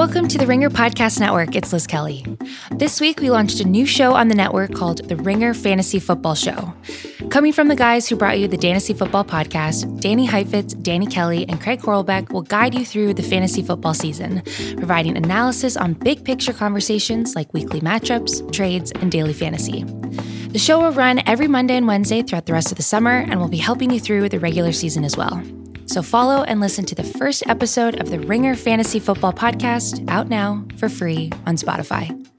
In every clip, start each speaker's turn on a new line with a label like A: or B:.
A: Welcome to the Ringer Podcast Network. It's Liz Kelly. This week, we launched a new show on the network called The Ringer Fantasy Football Show. Coming from the guys who brought you the Fantasy Football Podcast, Danny Heifetz, Danny Kelly, and Craig Horlbeck will guide you through the fantasy football season, providing analysis on big picture conversations like weekly matchups, trades, and daily fantasy. The show will run every Monday and Wednesday throughout the rest of the summer and will be helping you through the regular season as well. So follow and listen to the first episode of the Ringer Fantasy Football Podcast out now for free on Spotify.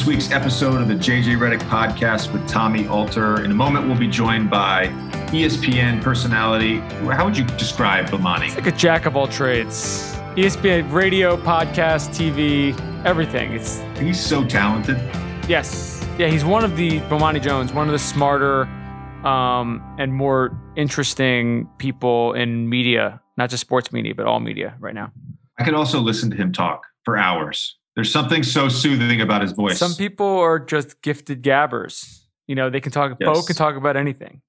B: This week's episode of the JJ Redick podcast with Tommy Alter. In a moment, we'll be joined by ESPN personality. How would you describe Bomani?
C: like a jack of all trades. ESPN radio, podcast, TV, everything. It's
B: He's so talented.
C: yes, yeah. He's one of the Bomani Jones, one of the smarter um, and more interesting people in media, not just sports media, but all media right now.
B: I could also listen to him talk for hours. There's something so soothing about his voice.
C: Some people are just gifted gabbers. You know, they can talk. Bo
B: Yes.
C: can talk about anything,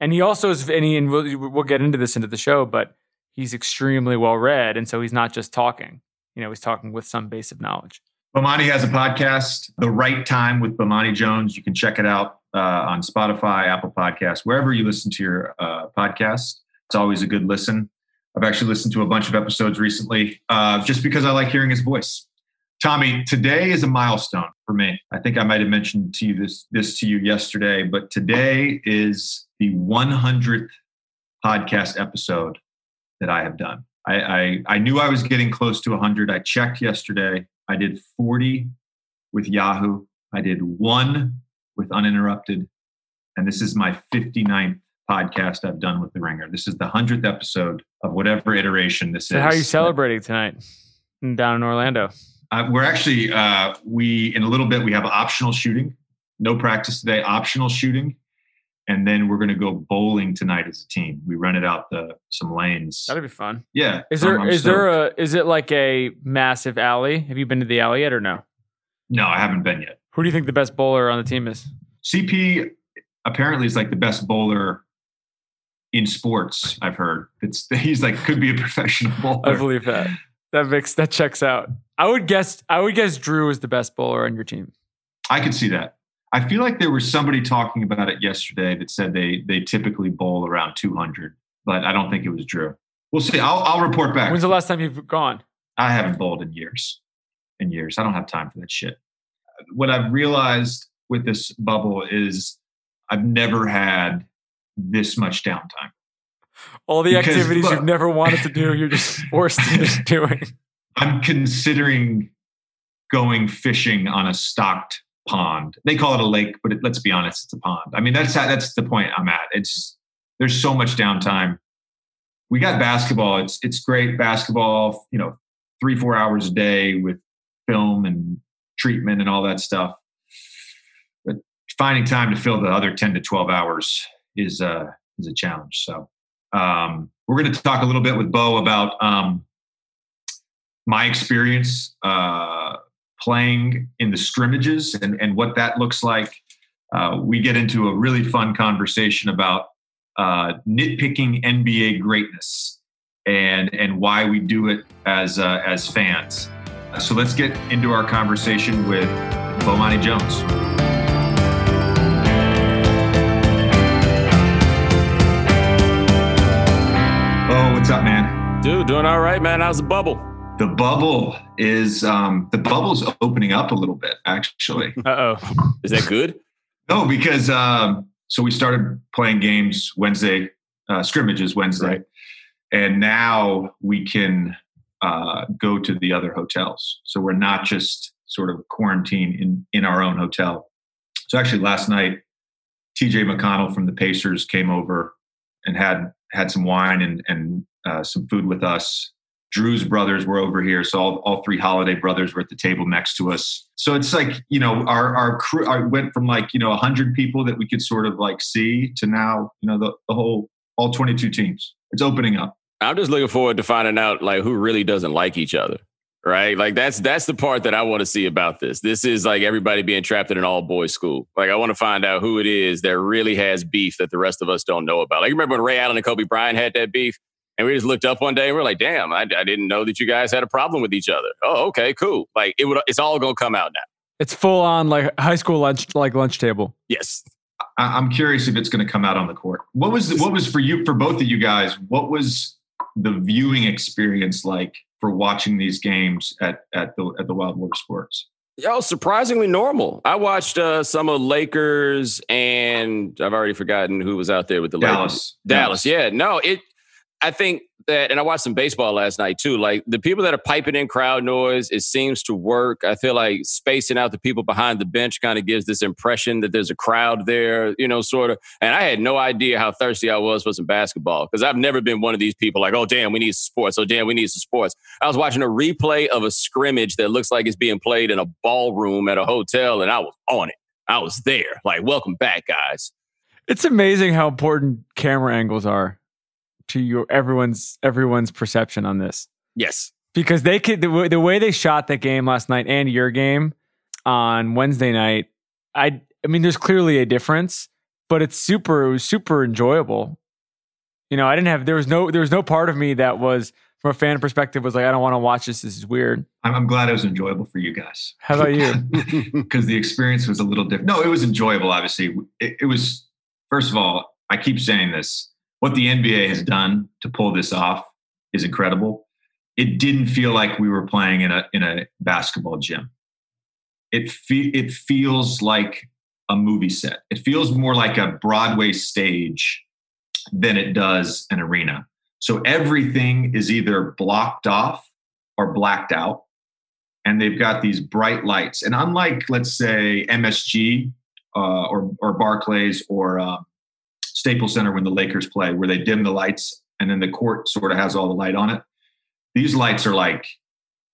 C: and he also is. And, he, and we'll, we'll get into this into the show, but he's extremely well read, and so he's not just talking. You know, he's talking with some base of knowledge.
B: Bomani has a podcast, The Right Time with Bomani Jones. You can check it out uh, on Spotify, Apple Podcasts, wherever you listen to your uh, podcast. It's always a good listen. I've actually listened to a bunch of episodes recently uh, just because I like hearing his voice. Tommy, today is a milestone for me. I think I might have mentioned to you this this to you yesterday, but today is the 100th podcast episode that I have done. I, I, I knew I was getting close to 100. I checked yesterday. I did 40 with Yahoo. I did one with Uninterrupted. And this is my 59th podcast I've done with The Ringer. This is the 100th episode of whatever iteration this
C: So,
B: is.
C: how are you celebrating tonight down in Orlando?
B: Uh, we're actually, uh, we, in a little bit, we have optional shooting. No practice today, optional shooting. And then we're going to go bowling tonight as a team. We rented out the some lanes.
C: That'd be fun.
B: Yeah.
C: Is there
B: I'm
C: is there a is it like a massive alley? Have you been to the alley yet or no?
B: No, I haven't been yet.
C: Who do you think the best bowler on the team is?
B: CP apparently is like the best bowler in sports. I've heard. It's he's like could be a professional bowler.
C: I believe that. That makes that checks out. I would guess I would guess Drew is the best bowler on your team.
B: I could see that. I feel like there was somebody talking about it yesterday that said they they typically bowl around 200, but I don't think it was Drew. We'll see. I'll I'll report back.
C: When's the last time you've gone?
B: I haven't bowled in years. In years. I don't have time for that shit. What I've realized with this bubble is I've never had this much downtime.
C: All the
B: Because,
C: activities
B: look-
C: you've never wanted to do, you're just forced into doing.
B: I'm considering going fishing on a stocked pond. They call it a lake, but it, let's be honest, it's a pond. I mean, that's that's the point I'm at. It's there's so much downtime. We got basketball. It's it's great basketball. You know, three four hours a day with film and treatment and all that stuff. But finding time to fill the other ten to twelve hours is uh is a challenge. So um, we're going to talk a little bit with Bo about um, my experience uh, playing in the scrimmages and, and what that looks like. Uh, we get into a really fun conversation about uh, nitpicking NBA greatness and and why we do it as uh, as fans. So let's get into our conversation with Bomani Jones. Oh, what's up, man?
D: Dude, doing all right, man. How's the bubble?
B: The bubble is um, the bubble's opening up a little bit, actually.
C: Uh oh.
D: Is that good?
B: No, because um, so we started playing games Wednesday, uh, scrimmages Wednesday,
D: Right.
B: and now we can uh, go to the other hotels. So we're not just sort of quarantined in in our own hotel. So actually, last night, T.J. McConnell from the Pacers came over and had had some wine and and uh, some food with us. Drew's brothers were over here, so all, all three Holiday brothers were at the table next to us. So it's like you know our our crew went from like you know hundred people that we could sort of like see to now you know the, the whole all twenty two teams. It's opening up.
D: I'm just looking forward to finding out like who really doesn't like each other. Right? Like that's that's the part that I want to see about this. This is like everybody being trapped in an all boys school. Like I want to find out who it is that really has beef that the rest of us don't know about. Like remember when Ray Allen and Kobe Bryant had that beef? And we just looked up one day and we are like, damn, I, I, didn't know that you guys had a problem with each other. Oh, okay, cool. Like it would it's all gonna come out now.
C: It's full on like high school lunch like lunch table.
D: Yes.
B: I, I'm curious if it's going to come out on the court. What was what was for you for both of you guys? What was the viewing experience like for watching these games at at the at the Wild Water Sports?
D: Yo, surprisingly normal. I watched uh, some of Lakers and I've already forgotten who was out there with the
B: Dallas.
D: Lakers. Dallas. Dallas. Yeah. No, it I think that, and I watched some baseball last night too. Like the people that are piping in crowd noise, it seems to work. I feel like spacing out the people behind the bench kind of gives this impression that there's a crowd there, you know, sort of. And I had no idea how thirsty I was for some basketball because I've never been one of these people like, oh, damn, we need sports. Oh, damn, we need some sports. I was watching a replay of a scrimmage that looks like it's being played in a ballroom at a hotel, and I was on it. I was there. Like, welcome back, guys.
C: It's amazing how important camera angles are to your everyone's everyone's perception on this.
D: Yes,
C: because they could the, the way they shot that game last night and your game on Wednesday night. I I mean, there's clearly a difference, but it's super it was super enjoyable. You know, I didn't have there was no there was no part of me that was from a fan perspective was like I don't want to watch this. This is weird.
B: I'm, I'm glad it was enjoyable for you guys.
C: How about you?
B: Because the experience was a little different. No, it was enjoyable. Obviously, it, it was. First of all, I keep saying this what the NBA has done to pull this off is incredible. It didn't feel like we were playing in a in a basketball gym. It fe- it feels like a movie set. It feels more like a Broadway stage than it does an arena. So everything is either blocked off or blacked out. And they've got these bright lights. And unlike, let's say, MSG uh, or, or Barclays or uh, Staples Center when the Lakers play, where they dim the lights and then the court sort of has all the light on it. These lights are like,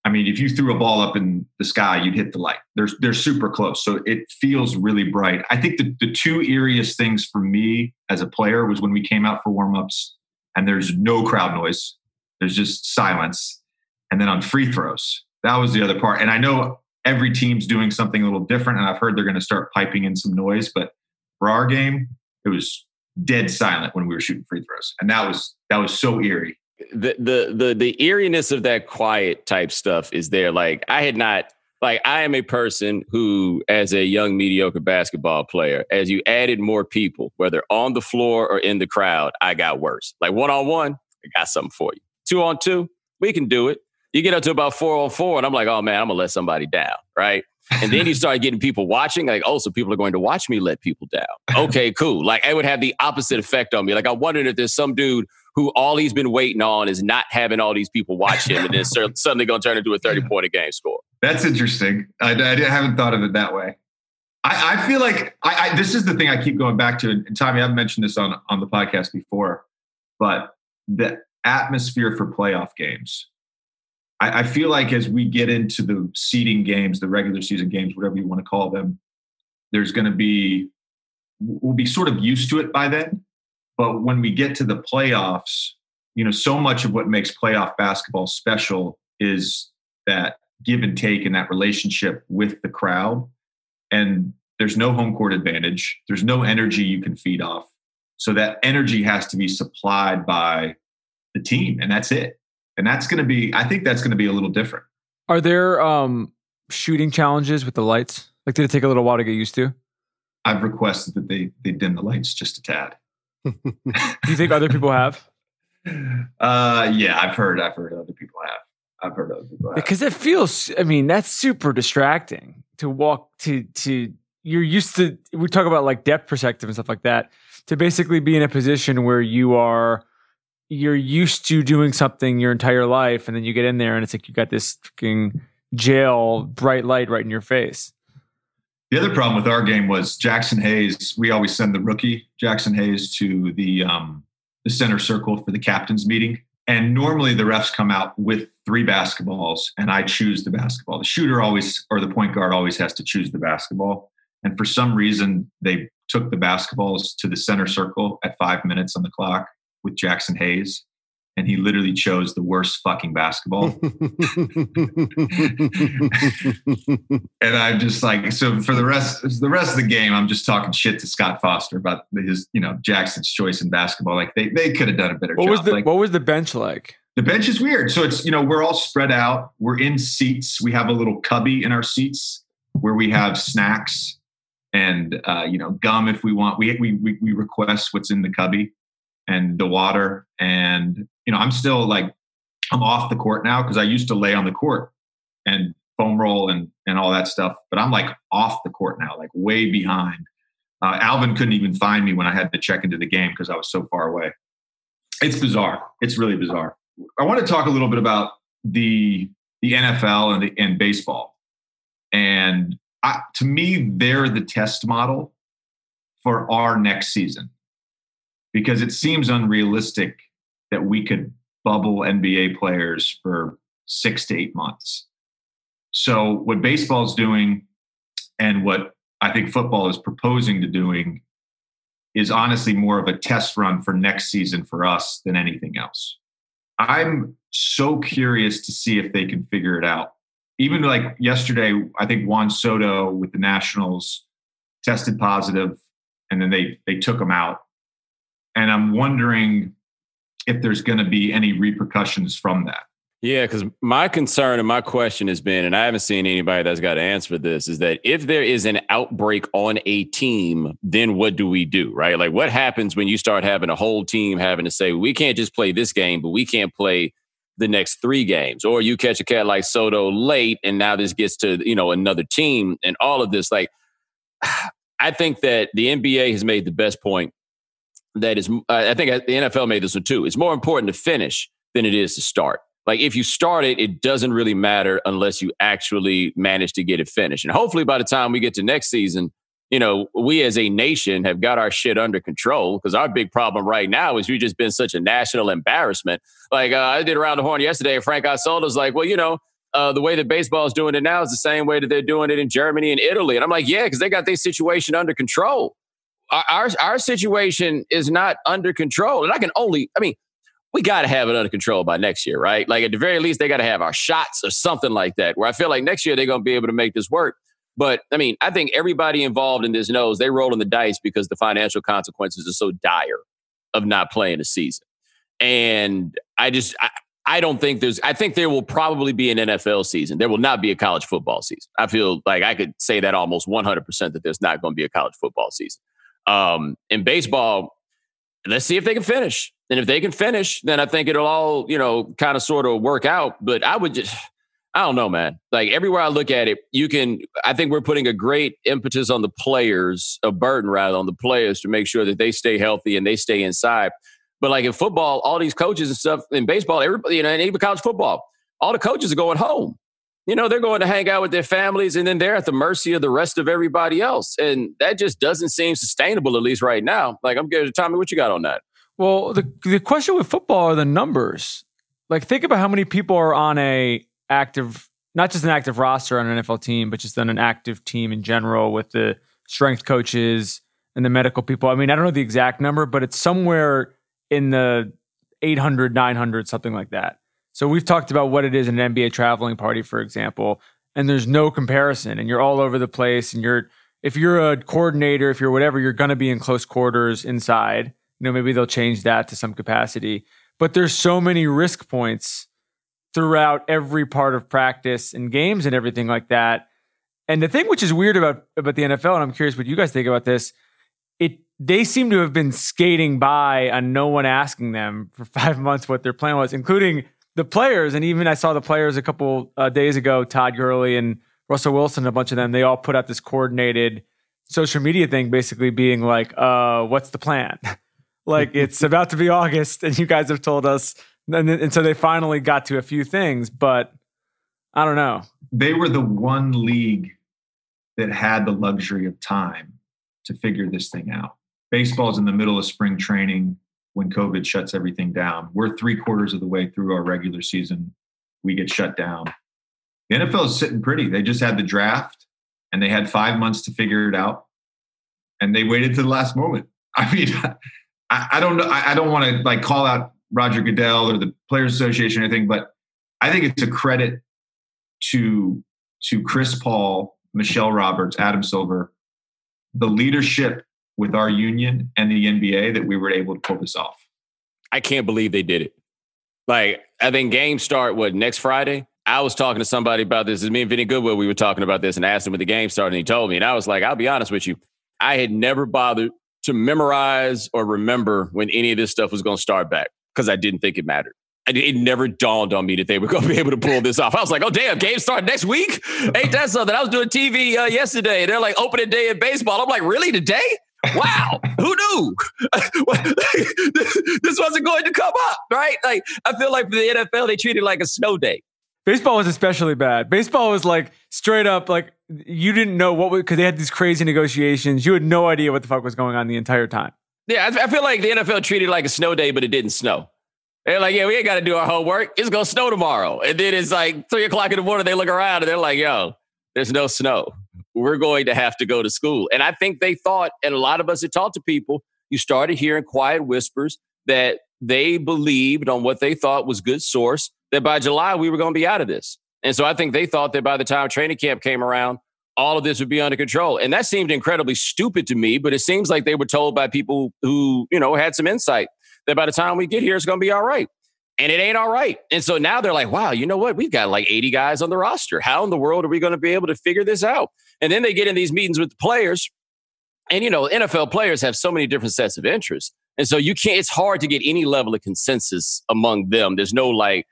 B: I mean, if you threw a ball up in the sky, you'd hit the light. They're they're super close, so it feels really bright. I think the the two eeriest things for me as a player was when we came out for warmups and there's no crowd noise. There's just silence, and then on free throws, that was the other part. And I know every team's doing something a little different, and I've heard they're going to start piping in some noise. But for our game, it was dead silent when we were shooting free throws, and that was that was so eerie.
D: The the the the eeriness of that quiet type stuff is there. Like I had not like I am a person who, as a young mediocre basketball player, as you added more people, whether on the floor or in the crowd, I got worse. Like one on one, I got something for you. Two on two, we can do it. You get up to about four on four, and I'm like, oh man, I'm gonna let somebody down, right? And then you start getting people watching, like, oh, so people are going to watch me let people down. Okay, cool. Like, it would have the opposite effect on me. Like, I'm wondering if there's some dude who all he's been waiting on is not having all these people watch him and then suddenly going to turn into a 30 point a game score.
B: That's interesting. I, I haven't thought of it that way. I, I feel like I, I, this is the thing I keep going back to. And Tommy, I've mentioned this on, on the podcast before, but the atmosphere for playoff games I, I feel like as we get into the seeding games, the regular season games, whatever you want to call them, there's going to be we'll be sort of used to it by then. But when we get to the playoffs, you know, so much of what makes playoff basketball special is that give and take and that relationship with the crowd. And there's no home court advantage. There's no energy you can feed off. So that energy has to be supplied by the team, and that's it and that's going to be i think that's going to be a little different.
C: Are there um shooting challenges with the lights? Like did it take a little while to get used to?
B: I've requested that they they dim the lights just a tad.
C: Do you think other people have?
B: Uh yeah i've heard i've heard other people have. I've heard other people have.
C: Because it feels i mean that's super distracting to walk to to you're used to we talk about like depth perspective and stuff like that to basically be in a position where you are you're used to doing something your entire life, and then you get in there and it's like you got this fucking jail bright light right in your face.
B: The other problem with our game was Jaxson Hayes. We always send the rookie Jaxson Hayes to the um, the center circle for the captains meeting, And normally the refs come out with three basketballs and I choose the basketball. The shooter always, or the point guard always has to choose the basketball. And for some reason, they took the basketballs to the center circle at five minutes on the clock with Jaxson Hayes and he literally chose the worst fucking basketball. and I'm just like, so for the rest, the rest of the game, I'm just talking shit to Scott Foster about his, you know, Jaxson's choice in basketball. Like they, they could have done a better
C: what
B: job.
C: Was the,
B: like,
C: what was the bench like?
B: The bench is weird. So it's, you know, we're all spread out. We're in seats. We have a little cubby in our seats where we have snacks and, uh, you know, gum if we want. We, we, we request what's in the cubby and the water. And, you know, I'm still like, I'm off the court now because I used to lay on the court and foam roll and, and all that stuff. But I'm like off the court now, like way behind. Uh, Alvin couldn't even find me when I had to check into the game because I was so far away. It's bizarre. It's really bizarre. I want to talk a little bit about the the NFL and the and baseball. And I, to me, they're the test model for our next season because it seems unrealistic that we could bubble NBA players for six to eight months. So, what baseball is doing and what I think football is proposing to doing is honestly more of a test run for next season for us than anything else. I'm so curious to see if they can figure it out. Even like yesterday, I think Juan Soto with the Nationals tested positive, and then they they took him out and I'm wondering if there's going to be any repercussions from that.
D: Yeah, because my concern and my question has been, and I haven't seen anybody that's got an answer this, is that if there is an outbreak on a team, then what do we do, right? Like, what happens when you start having a whole team having to say, we can't just play this game, but we can't play the next three games? Or you catch a cat like Soto late, and now this gets to, you know, another team and all of this. Like, I think that the NBA has made the best point that is, I think the NFL made this one too. It's more important to finish than it is to start. Like if you start it, it doesn't really matter unless you actually manage to get it finished. And hopefully by the time we get to next season, you know, we as a nation have got our shit under control because our big problem right now is we've just been such a national embarrassment. Like uh, I did around the horn yesterday, and Frank Isola's like, well, you know, uh, the way that baseball is doing it now is the same way that they're doing it in Germany and Italy. And I'm like, yeah, because they got their situation under control our our situation is not under control, and I can only, I mean, we got to have it under control by next year, right? Like at the very least, they got to have our shots or something like that. Where I feel like next year they're going to be able to make this work. But I mean, I think everybody involved in this knows they're rolling the dice because the financial consequences are so dire of not playing a season. And I just, I, I don't think there's, I think there will probably be an NFL season. There will not be a college football season. I feel like I could say that almost 100% that there's not going to be a college football season. Um, in baseball, let's see if they can finish. And if they can finish, then I think it'll all, you know, kind of sort of work out. But I would just, I don't know, man. Like everywhere I look at it, you can, I think we're putting a great impetus on the players, a burden rather on the players to make sure that they stay healthy and they stay inside. But like in football, all these coaches and stuff in baseball, everybody, you know, and even college football, all the coaches are going home you know, they're going to hang out with their families and then they're at the mercy of the rest of everybody else. And that just doesn't seem sustainable, at least right now. Like, I'm good. Tommy, what you got on that?
C: Well, the, the question with football are the numbers. Like, think about how many people are on a active, not just an active roster on an NFL team, but just on an active team in general with the strength coaches and the medical people. I mean, I don't know the exact number, but it's somewhere in the 800, 900, something like that. So we've talked about what it is in an NBA traveling party, for example, and there's no comparison. And you're all over the place. And you're if you're a coordinator, if you're whatever, you're going to be in close quarters inside. You know, maybe they'll change that to some capacity. But there's so many risk points throughout every part of practice and games and everything like that. And the thing which is weird about about the NFL, and I'm curious what you guys think about this, it they seem to have been skating by on no one asking them for five months what their plan was, including the players, and even I saw the players a couple uh, days ago, Todd Gurley and Russell Wilson, a bunch of them, they all put out this coordinated social media thing, basically being like, uh, what's the plan? like it's about to be August, and you guys have told us. And, and so they finally got to a few things, but I don't know.
B: They were the one league that had the luxury of time to figure this thing out. Baseball's in the middle of spring training. When COVID shuts everything down. We're three quarters of the way through our regular season. We get shut down. The NFL is sitting pretty. They just had the draft and they had five months to figure it out. And they waited to the last moment. I mean, I, I don't know. I, I don't want to like call out Roger Goodell or the Players Association or anything, but I think it's a credit to to Chris Paul, Michelle Roberts, Adam Silver, the leadership with our union and the NBA that we were able to pull this off.
D: I can't believe they did it. Like, I think games start what next Friday. I was talking to somebody about this. It's me and Vinny Goodwill. We were talking about this and asked him when the game started, and he told me. And I was like, I'll be honest with you. I had never bothered to memorize or remember when any of this stuff was going to start back because I didn't think it mattered. It never dawned on me that they were going to be able to pull this off. I was like, oh, damn, game start next week? Ain't that something? I was doing TV uh, yesterday. They're like opening day in baseball. I'm like, really, today? Wow, who knew? this wasn't going to come up, right? Like, I feel like for the NFL, they treated it like a snow day.
C: Baseball was especially bad. Baseball was like straight up, like you didn't know what because they had these crazy negotiations. You had no idea what the fuck was going on the entire time.
D: Yeah, I, I feel like the NFL treated it like a snow day, but it didn't snow. They're like, yeah, we ain't got to do our homework. It's gonna snow tomorrow, and then it's like three o'clock in the morning. They look around and they're like, yo, there's no snow. We're going to have to go to school. And I think they thought, and a lot of us had talked to people, you started hearing quiet whispers that they believed on what they thought was good source that by July we were going to be out of this. And so I think they thought that by the time training camp came around, all of this would be under control. And that seemed incredibly stupid to me, but it seems like they were told by people who, you know, had some insight that by the time we get here, it's going to be all right. And it ain't all right. And so now they're like, wow, you know what? We've got like 80 guys on the roster. How in the world are we going to be able to figure this out? And then they get in these meetings with the players. And, you know, NFL players have so many different sets of interests. And so you can't, it's hard to get any level of consensus among them. There's no like,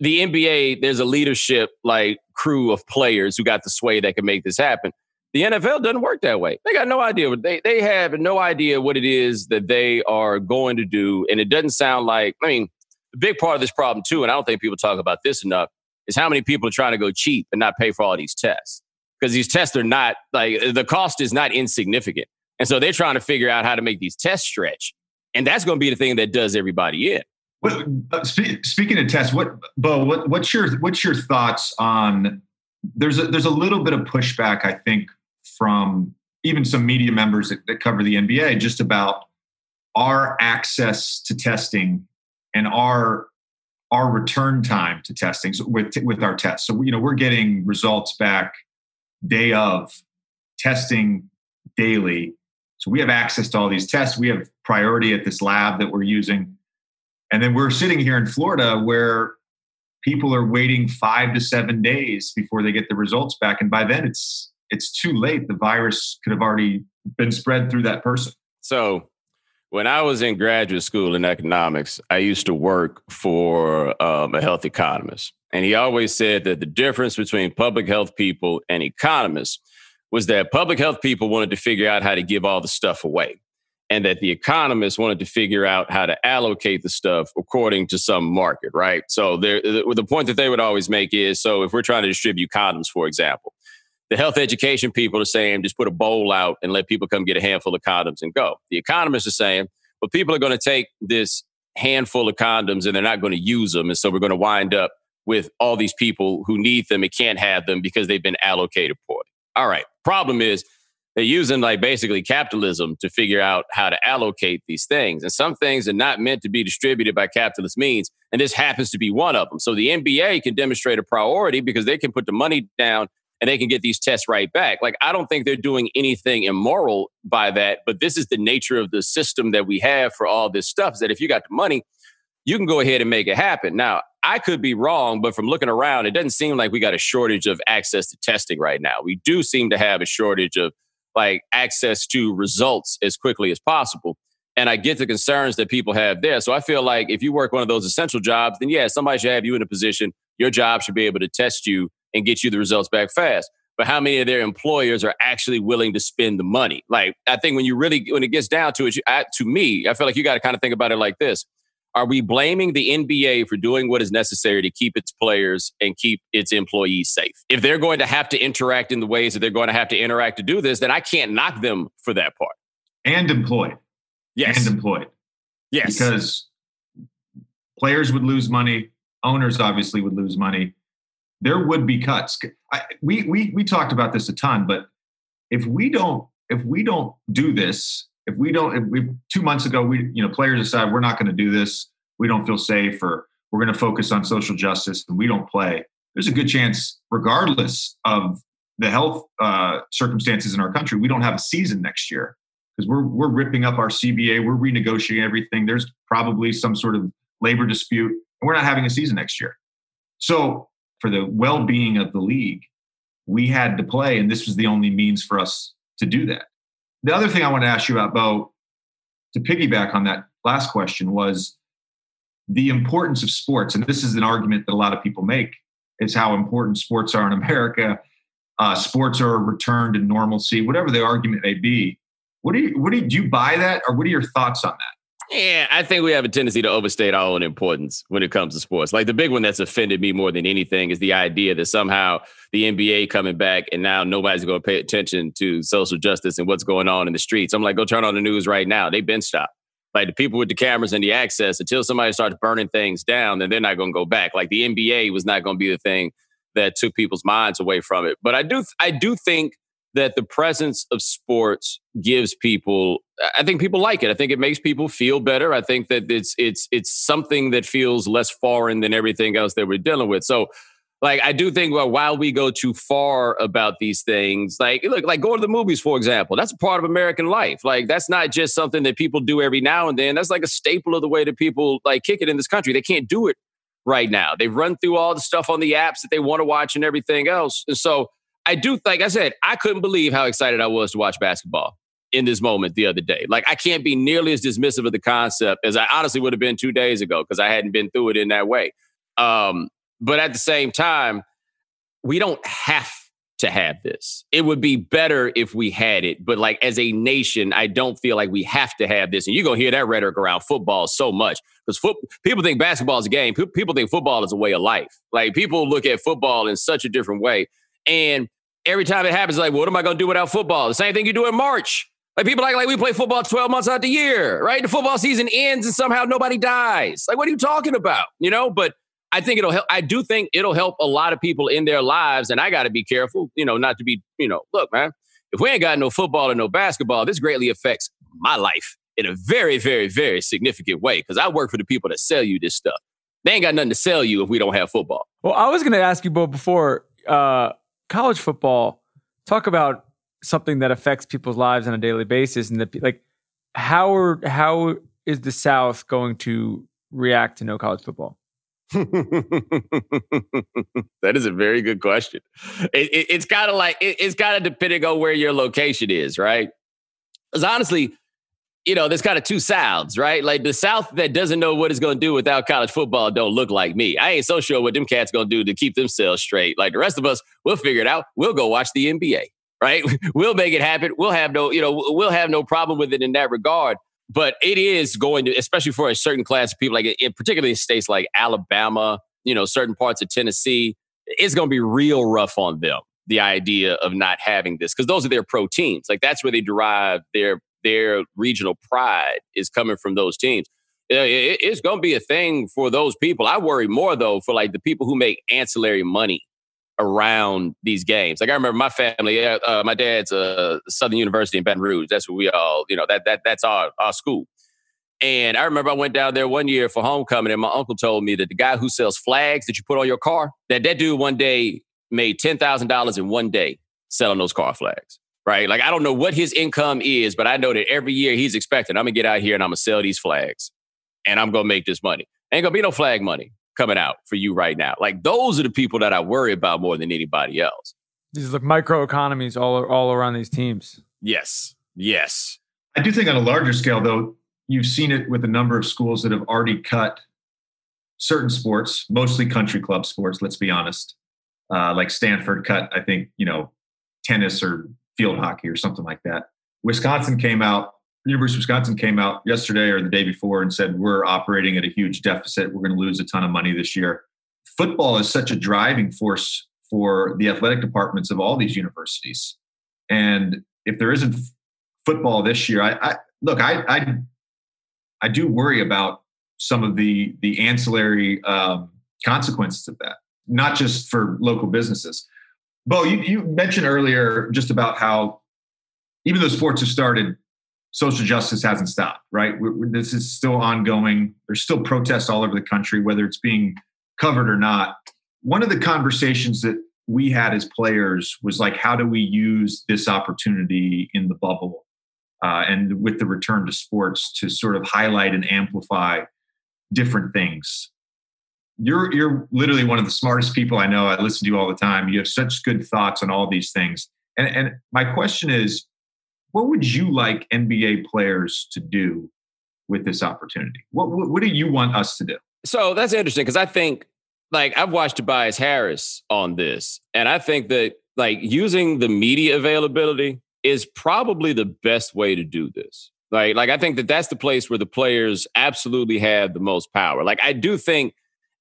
D: the NBA, there's a leadership like crew of players who got the sway that can make this happen. The NFL doesn't work that way. They got no idea what they they have no idea what it is that they are going to do. And it doesn't sound like, I mean, the big part of this problem too, and I don't think people talk about this enough, is how many people are trying to go cheap and not pay for all these tests. Because these tests are not like the cost is not insignificant. And so they're trying to figure out how to make these tests stretch. And that's going to be the thing that does everybody in.
B: What, uh, speaking of tests, what Bo, what, what's your what's your thoughts on? There's a there's a little bit of pushback, I think, from even some media members that, that cover the NBA, just about our access to testing and our our return time to testing with with our tests. So you know we're getting results back day of testing daily. So we have access to all these tests. We have priority at this lab that we're using. And then we're sitting here in Florida where people are waiting five to seven days before they get the results back. And by then it's it's too late. The virus could have already been spread through that person.
D: So when I was in graduate school in economics, I used to work for um, a health economist. And he always said that the difference between public health people and economists was that public health people wanted to figure out how to give all the stuff away and that the economists wanted to figure out how to allocate the stuff according to some market, right? So the point that they would always make is, so if we're trying to distribute condoms, for example, the health education people are saying just put a bowl out and let people come get a handful of condoms and go. The economists are saying, well, people are going to take this handful of condoms and they're not going to use them, and so we're going to wind up with all these people who need them and can't have them because they've been allocated poorly. All right. Problem is they're using like basically capitalism to figure out how to allocate these things. And some things are not meant to be distributed by capitalist means. And this happens to be one of them. So the NBA can demonstrate a priority because they can put the money down and they can get these tests right back. Like, I don't think they're doing anything immoral by that, but this is the nature of the system that we have for all this stuff is that if you got the money, you can go ahead and make it happen. Now, I could be wrong, but from looking around, it doesn't seem like we got a shortage of access to testing right now. We do seem to have a shortage of like access to results as quickly as possible. And I get the concerns that people have there. So I feel like if you work one of those essential jobs, then yeah, somebody should have you in a position. Your job should be able to test you and get you the results back fast. But how many of their employers are actually willing to spend the money? Like, I think when you really, when it gets down to it, you, I, to me, I feel like you got to kind of think about it like this. Are we blaming the NBA for doing what is necessary to keep its players and keep its employees safe? If they're going to have to interact in the ways that they're going to have to interact to do this, then I can't knock them for that part.
B: And employed.
D: Yes.
B: And employed.
D: Yes.
B: Because players would lose money, owners obviously would lose money. There would be cuts. I, we we we talked about this a ton, but if we don't if we don't do this, if we don't, if we two months ago we you know players decide we're not going to do this, we don't feel safe, or we're going to focus on social justice, and we don't play. There's a good chance, regardless of the health uh, circumstances in our country, we don't have a season next year because we're we're ripping up our CBA, we're renegotiating everything. There's probably some sort of labor dispute, and we're not having a season next year. So, for the well-being of the league, we had to play, and this was the only means for us to do that. The other thing I want to ask you about, Bo, to piggyback on that last question, was the importance of sports. And this is an argument that a lot of people make: is how important sports are in America. Uh, sports are a return to normalcy, whatever the argument may be. What do you what do you, do you buy that, or what are your thoughts on that?
D: Yeah, I think we have a tendency to overstate our own importance when it comes to sports. Like the big one that's offended me more than anything is the idea that somehow the NBA coming back and now nobody's going to pay attention to social justice and what's going on in the streets. I'm like, go turn on the news right now. They've been stopped. Like the people with the cameras and the access, until somebody starts burning things down, then they're not going to go back. Like the NBA was not going to be the thing that took people's minds away from it. But I do, I do think that the presence of sports gives people i think people like it. I think it makes people feel better. I think that it's it's it's something that feels less foreign than everything else that we're dealing with. So like i do think well while we go too far about these things like look like going to the movies for example that's a part of american life. Like that's not just something that people do every now and then. That's like a staple of the way that people like kick it in this country. They can't do it right now. They've run through all the stuff on the apps that they want to watch and everything else. And so I do, like I said, I couldn't believe how excited I was to watch basketball in this moment the other day. Like, I can't be nearly as dismissive of the concept as I honestly would have been two days ago because I hadn't been through it in that way. Um, but at the same time, we don't have to have this. It would be better if we had it. But like as a nation, I don't feel like we have to have this. And you're gonna hear that rhetoric around football so much because fo- people think basketball is a game. People think football is a way of life. Like people look at football in such a different way. And every time it happens, like, what am I going to do without football? The same thing you do in March. Like people like like we play football 12 months out the year, right? The football season ends and somehow nobody dies. Like, what are you talking about? You know, but I think it'll help. I do think it'll help a lot of people in their lives. And I got to be careful, you know, not to be, you know, look, man, if we ain't got no football and no basketball, this greatly affects my life in a very, very, very significant way because I work for the people that sell you this stuff. They ain't got nothing to sell you if we don't have football.
C: Well, I was going to ask you, both before uh, college football, talk about something that affects people's lives on a daily basis, and that like how are how is the South going to react to no college football?
D: that is a very good question. It, it, it's kind of like it, it's kind of depending on where your location is, right? Because honestly, you know, there's kind of two Souths, right? Like the South that doesn't know what it's going to do without college football don't look like me. I ain't so sure what them cats going to do to keep themselves straight. Like the rest of us, we'll figure it out. We'll go watch the NBA, right? we'll make it happen. We'll have no, you know, we'll have no problem with it in that regard. But it is going to, especially for a certain class of people, like in particularly in states like Alabama, you know, certain parts of Tennessee, it's going to be real rough on them. The idea of not having this because those are their pro teams. Like that's where they derive their their regional pride is coming from those teams. It's going to be a thing for those people. I worry more though for like the people who make ancillary money around these games. Like I remember my family, uh, my dad's a Southern University in Baton Rouge. That's where we all, you know, that that that's our our school. And I remember I went down there one year for homecoming, and my uncle told me that the guy who sells flags that you put on your car, that that dude one day made ten thousand dollars in one day selling those car flags right? Like I don't know what his income is, but I know that every year he's expecting I'm gonna get out here and I'm gonna sell these flags, and I'm gonna make this money. Ain't gonna be no flag money coming out for you right now. Like those are the people that I worry about more than anybody else.
C: These are like micro economies all all around these teams.
D: Yes, yes.
B: I do think on a larger scale, though, you've seen it with a number of schools that have already cut certain sports, mostly country club sports. Let's be honest. Uh, like Stanford cut, I think you know, tennis or field hockey or something like that. Wisconsin came out, University of Wisconsin came out yesterday or the day before and said, We're operating at a huge deficit. We're going to lose a ton of money this year. Football is such a driving force for the athletic departments of all these universities. And if there isn't football this year, I, I look, I, I, I do worry about some of the the ancillary um, consequences of that, not just for local businesses. Bo, you, you mentioned earlier just about how even though sports have started, social justice hasn't stopped, right? We're, we're, this is still ongoing. There's still protests all over the country, whether it's being covered or not. One of the conversations that we had as players was like, how do we use this opportunity in the bubble uh, and with the return to sports to sort of highlight and amplify different things? You're you're literally one of the smartest people I know. I listen to you all the time. You have such good thoughts on all these things. And and my question is, what would you like NBA players to do with this opportunity? What, what, what do you want us to do?
D: So that's interesting because I think, like, I've watched Tobias Harris on this, and I think that, like, using the media availability is probably the best way to do this. Like, like I think that that's the place where the players absolutely have the most power. Like, I do think,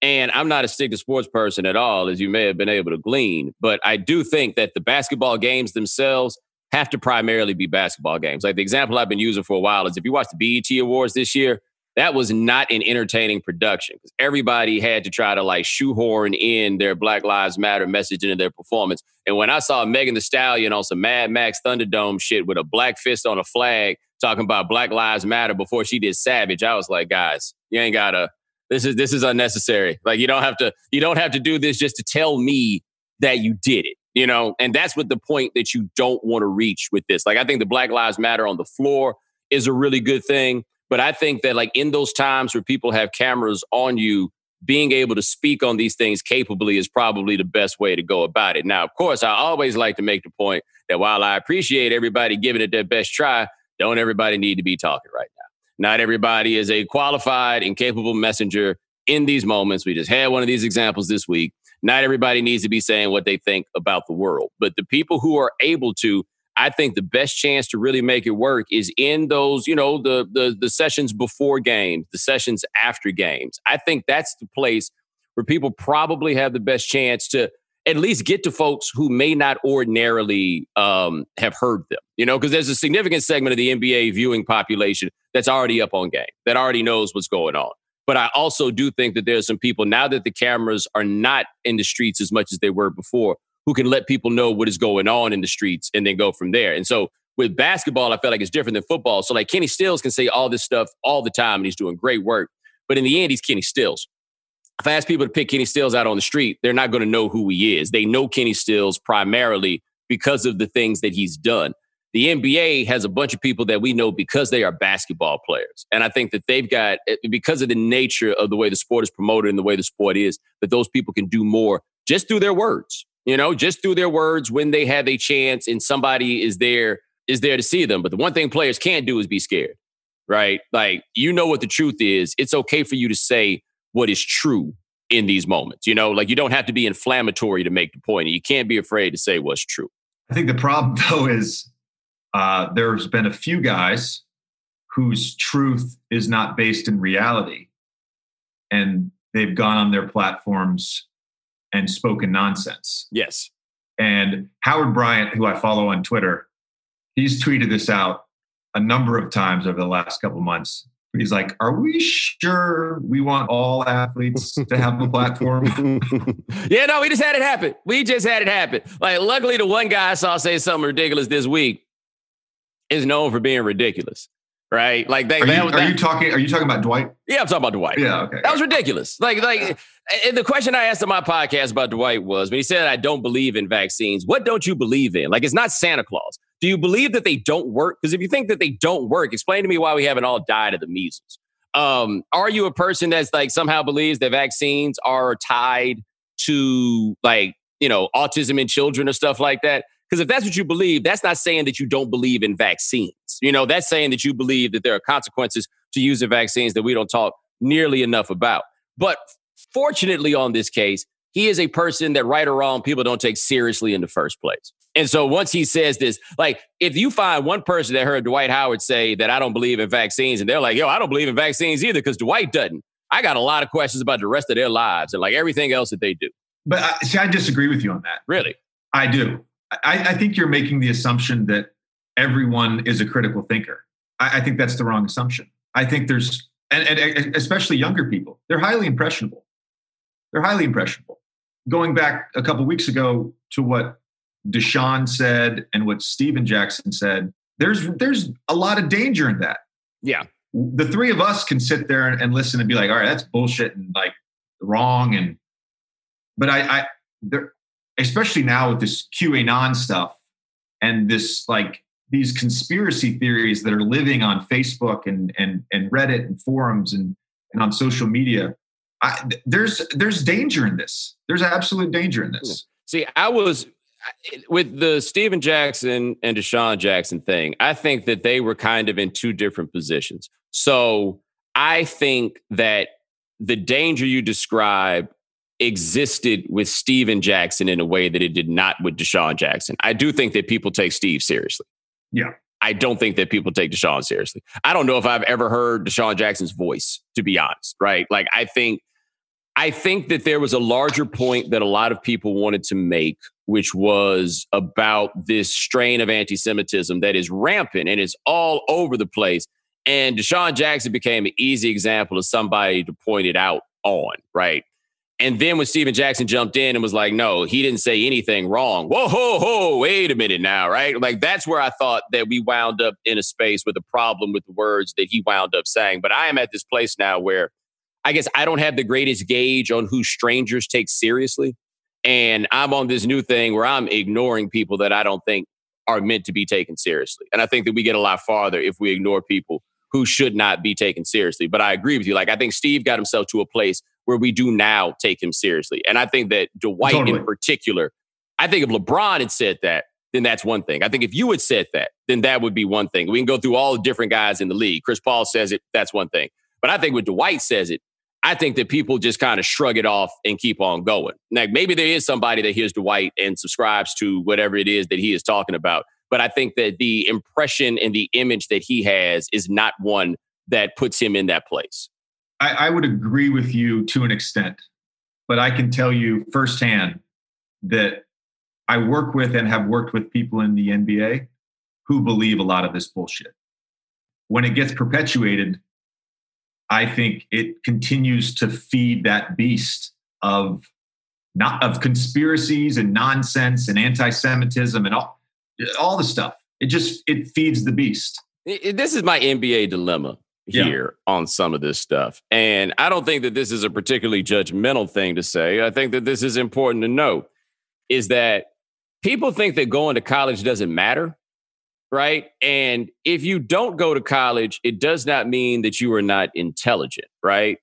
D: and I'm not a stick to sports person at all, as you may have been able to glean, but I do think that the basketball games themselves have to primarily be basketball games. Like the example I've been using for a while is if you watch the BET Awards this year, that was not an entertaining production because everybody had to try to like shoehorn in their Black Lives Matter message into their performance. And when I saw Megan Thee Stallion on some Mad Max Thunderdome shit with a black fist on a flag talking about Black Lives Matter before she did Savage, I was like, guys, you ain't gotta. This is this is unnecessary. Like you don't have to you don't have to do this just to tell me that you did it you know, and that's what the point that you don't want to reach with this. Like, I think the Black Lives Matter on the floor is a really good thing. But I think that, like, in those times where people have cameras on you, being able to speak on these things capably is probably the best way to go about it. Now, of course, I always like to make the point that while I appreciate everybody giving it their best try, don't everybody need to be talking right now. Not everybody is a qualified and capable messenger in these moments. We just had one of these examples this week not everybody needs to be saying what they think about the world. But the people who are able to, I think the best chance to really make it work is in those, you know, the the the sessions before games, the sessions after games. I think that's the place where people probably have the best chance to at least get to folks who may not ordinarily um, have heard them. You know, because there's a significant segment of the NBA viewing population that's already up on game, that already knows what's going on. But I also do think that there's some people now that the cameras are not in the streets as much as they were before who can let people know what is going on in the streets and then go from there. And so with basketball, I feel like it's different than football. So like Kenny Stills can say all this stuff all the time and he's doing great work. But in the end, he's Kenny Stills. If I ask people to pick Kenny Stills out on the street, they're not going to know who he is. They know Kenny Stills primarily because of the things that he's done the NBA has a bunch of people that we know because they are basketball players. And I think that they've got, eh, because of the nature of the way the sport is promoted and the way the sport is, that those people can do more just through their words, you know, just through their words when they have a chance and somebody is there, is there to see them. But the one thing players can't do is be scared, right? Like, you know what the truth is. It's okay for you to say what is true in these moments, you know, like you don't have to be inflammatory to make the point. You can't be afraid to say what's true.
B: I think the problem, though, is uh, there's been a few guys whose truth is not based in reality, and they've gone on their platforms and spoken nonsense.
D: Yes.
B: And Howard Bryant, who I follow on Twitter, he's tweeted this out a number of times over the last couple months. He's like, "Are we sure we want all athletes to have a platform?"
D: yeah, no, we just had it happen. We just had it happen. Like, luckily, the one guy I saw say something ridiculous this week is known for being ridiculous, right? Like they,
B: are,
D: that,
B: you,
D: that,
B: are you talking? Are you talking about Dwight?
D: Yeah, I'm talking about Dwight.
B: Yeah, okay.
D: That was ridiculous. Like, like the question I asked in my podcast about Dwight was when he said, "I don't believe in vaccines." What don't you believe in? Like, it's not Santa Claus. Do you believe that they don't work? Because if you think that they don't work, explain to me why we haven't all died of the measles. Um, are you a person that's like somehow believes that vaccines are tied to like you know autism in children or stuff like that? Because if that's what you believe, that's not saying that you don't believe in vaccines. You know, that's saying that you believe that there are consequences to using vaccines that we don't talk nearly enough about. But fortunately, on this case, he is a person that, right or wrong, people don't take seriously in the first place. And so once he says this, like if you find one person that heard Dwight Howard say that I don't believe in vaccines, and they're like, yo, I don't believe in vaccines either because Dwight doesn't. I got a lot of questions about the rest of their lives and like everything else that they do.
B: But I, see, I disagree with you on that.
D: Really?
B: I do. I, I, think you're making the assumption that everyone is a critical thinker. I, I think that's the wrong assumption. I think there's and, and especially younger people, they're highly impressionable. They're highly impressionable. Going back a couple weeks ago to what Deshaun said and what Stephen Jackson said, there's there's a lot of danger in that.
D: Yeah.
B: The three of us can sit there and, and listen and be like, all right, that's bullshit and like wrong. And but I, I there, especially now with this QAnon stuff and this like these conspiracy theories that are living on Facebook and and and Reddit and forums and and on social media. I, there's there's danger in this. There's absolute danger in this. Hmm.
D: See, I was with the Stephen Jackson and DeSean Jackson thing. I think that they were kind of in two different positions. So I think that the danger you describe existed with Stephen Jackson in a way that it did not with DeSean Jackson. I do think that people take Steve seriously.
B: Yeah.
D: I don't think that people take DeSean seriously. I don't know if I've ever heard DeSean Jackson's voice, to be honest, right? Like I think I think that there was a larger point that a lot of people wanted to make, which was about this strain of anti-Semitism that is rampant and is all over the place. And DeSean Jackson became an easy example of somebody to point it out on, right? And then when Stephen Jackson jumped in and was like, no, he didn't say anything wrong. Whoa, ho, ho, wait a minute now, right? Like that's where I thought that we wound up in a space with a problem with the words that he wound up saying. But I am at this place now where I guess I don't have the greatest gauge on who strangers take seriously. And I'm on this new thing where I'm ignoring people that I don't think are meant to be taken seriously. And I think that we get a lot farther if we ignore people who should not be taken seriously. But I agree with you. Like, I think Steve got himself to a place where we do now take him seriously. And I think that Dwight totally. in particular, I think if LeBron had said that, then that's one thing. I think if you had said that, then that would be one thing. We can go through all the different guys in the league. Chris Paul says it, that's one thing. But I think when Dwight says it, I think that people just kind of shrug it off and keep on going. Now, maybe there is somebody that hears Dwight and subscribes to whatever it is that he is talking about. But I think that the impression and the image that he has is not one that puts him in that place.
B: I, I would agree with you to an extent, but I can tell you firsthand that I work with and have worked with people in the NBA who believe a lot of this bullshit. When it gets perpetuated, I think it continues to feed that beast of not of conspiracies and nonsense and anti-Semitism and all all the stuff. It just it feeds the beast.
D: This is my NBA dilemma here yeah. on some of this stuff. And I don't think that this is a particularly judgmental thing to say. I think that this is important to note is that people think that going to college doesn't matter, right? And if you don't go to college, it does not mean that you are not intelligent, right?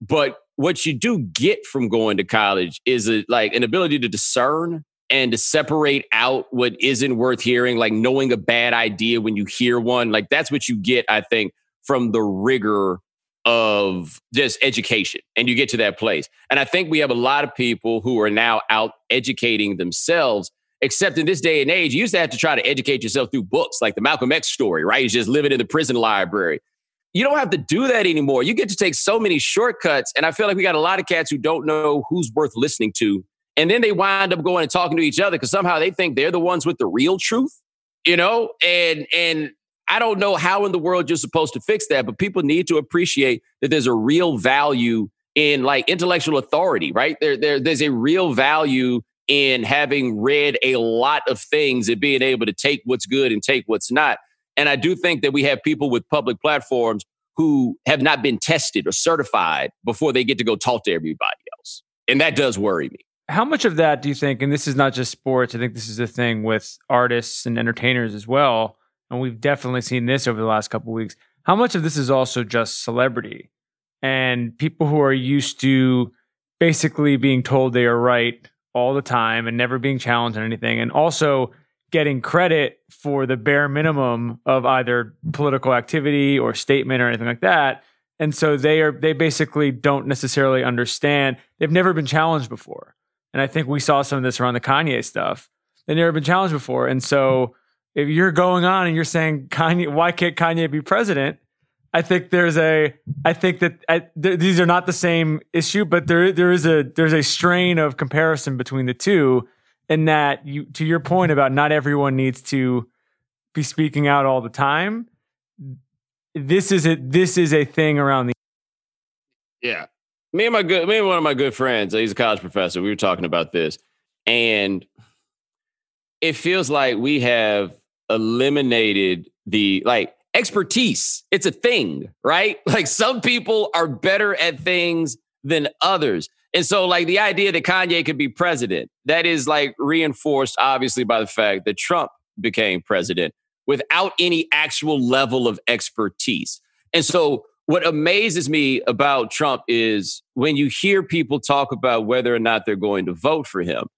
D: But what you do get from going to college is a, like an ability to discern and to separate out what isn't worth hearing, like knowing a bad idea when you hear one. Like that's what you get, I think, from the rigor of just education and you get to that place. And I think we have a lot of people who are now out educating themselves, except in this day and age, you used to have to try to educate yourself through books like the Malcolm X story, right? You just living in the prison library. You don't have to do that anymore. You get to take so many shortcuts. And I feel like we got a lot of cats who don't know who's worth listening to. And then they wind up going and talking to each other because somehow they think they're the ones with the real truth, you know? And and I don't know how in the world you're supposed to fix that, but people need to appreciate that there's a real value in like intellectual authority, right? There, there, there's a real value in having read a lot of things and being able to take what's good and take what's not. And I do think that we have people with public platforms who have not been tested or certified before they get to go talk to everybody else. And that does worry me.
C: How much of that do you think, and this is not just sports, I think this is the thing with artists and entertainers as well, and we've definitely seen this over the last couple weeks. How much of this is also just celebrity and people who are used to basically being told they are right all the time and never being challenged on anything, and also getting credit for the bare minimum of either political activity or statement or anything like that. And so they are they basically don't necessarily understand. They've never been challenged before. And I think we saw some of this around the Kanye stuff. They've never been challenged before. And so if you're going on and you're saying Kanye, why can't Kanye be president? I think there's a, I think that I, th- these are not the same issue, but there there is a there's a strain of comparison between the two, in that you to your point about not everyone needs to be speaking out all the time. This is a this is a thing around the
D: Yeah. Me and my good me and one of my good friends, he's a college professor. We were talking about this. And it feels like we have eliminated the like expertise. It's a thing, right? Like some people are better at things than others. And so, like the idea that Kanye could be president, that is like reinforced, obviously, by the fact that Trump became president without any actual level of expertise. And so, what amazes me about Trump is when you hear people talk about whether or not they're going to vote for him,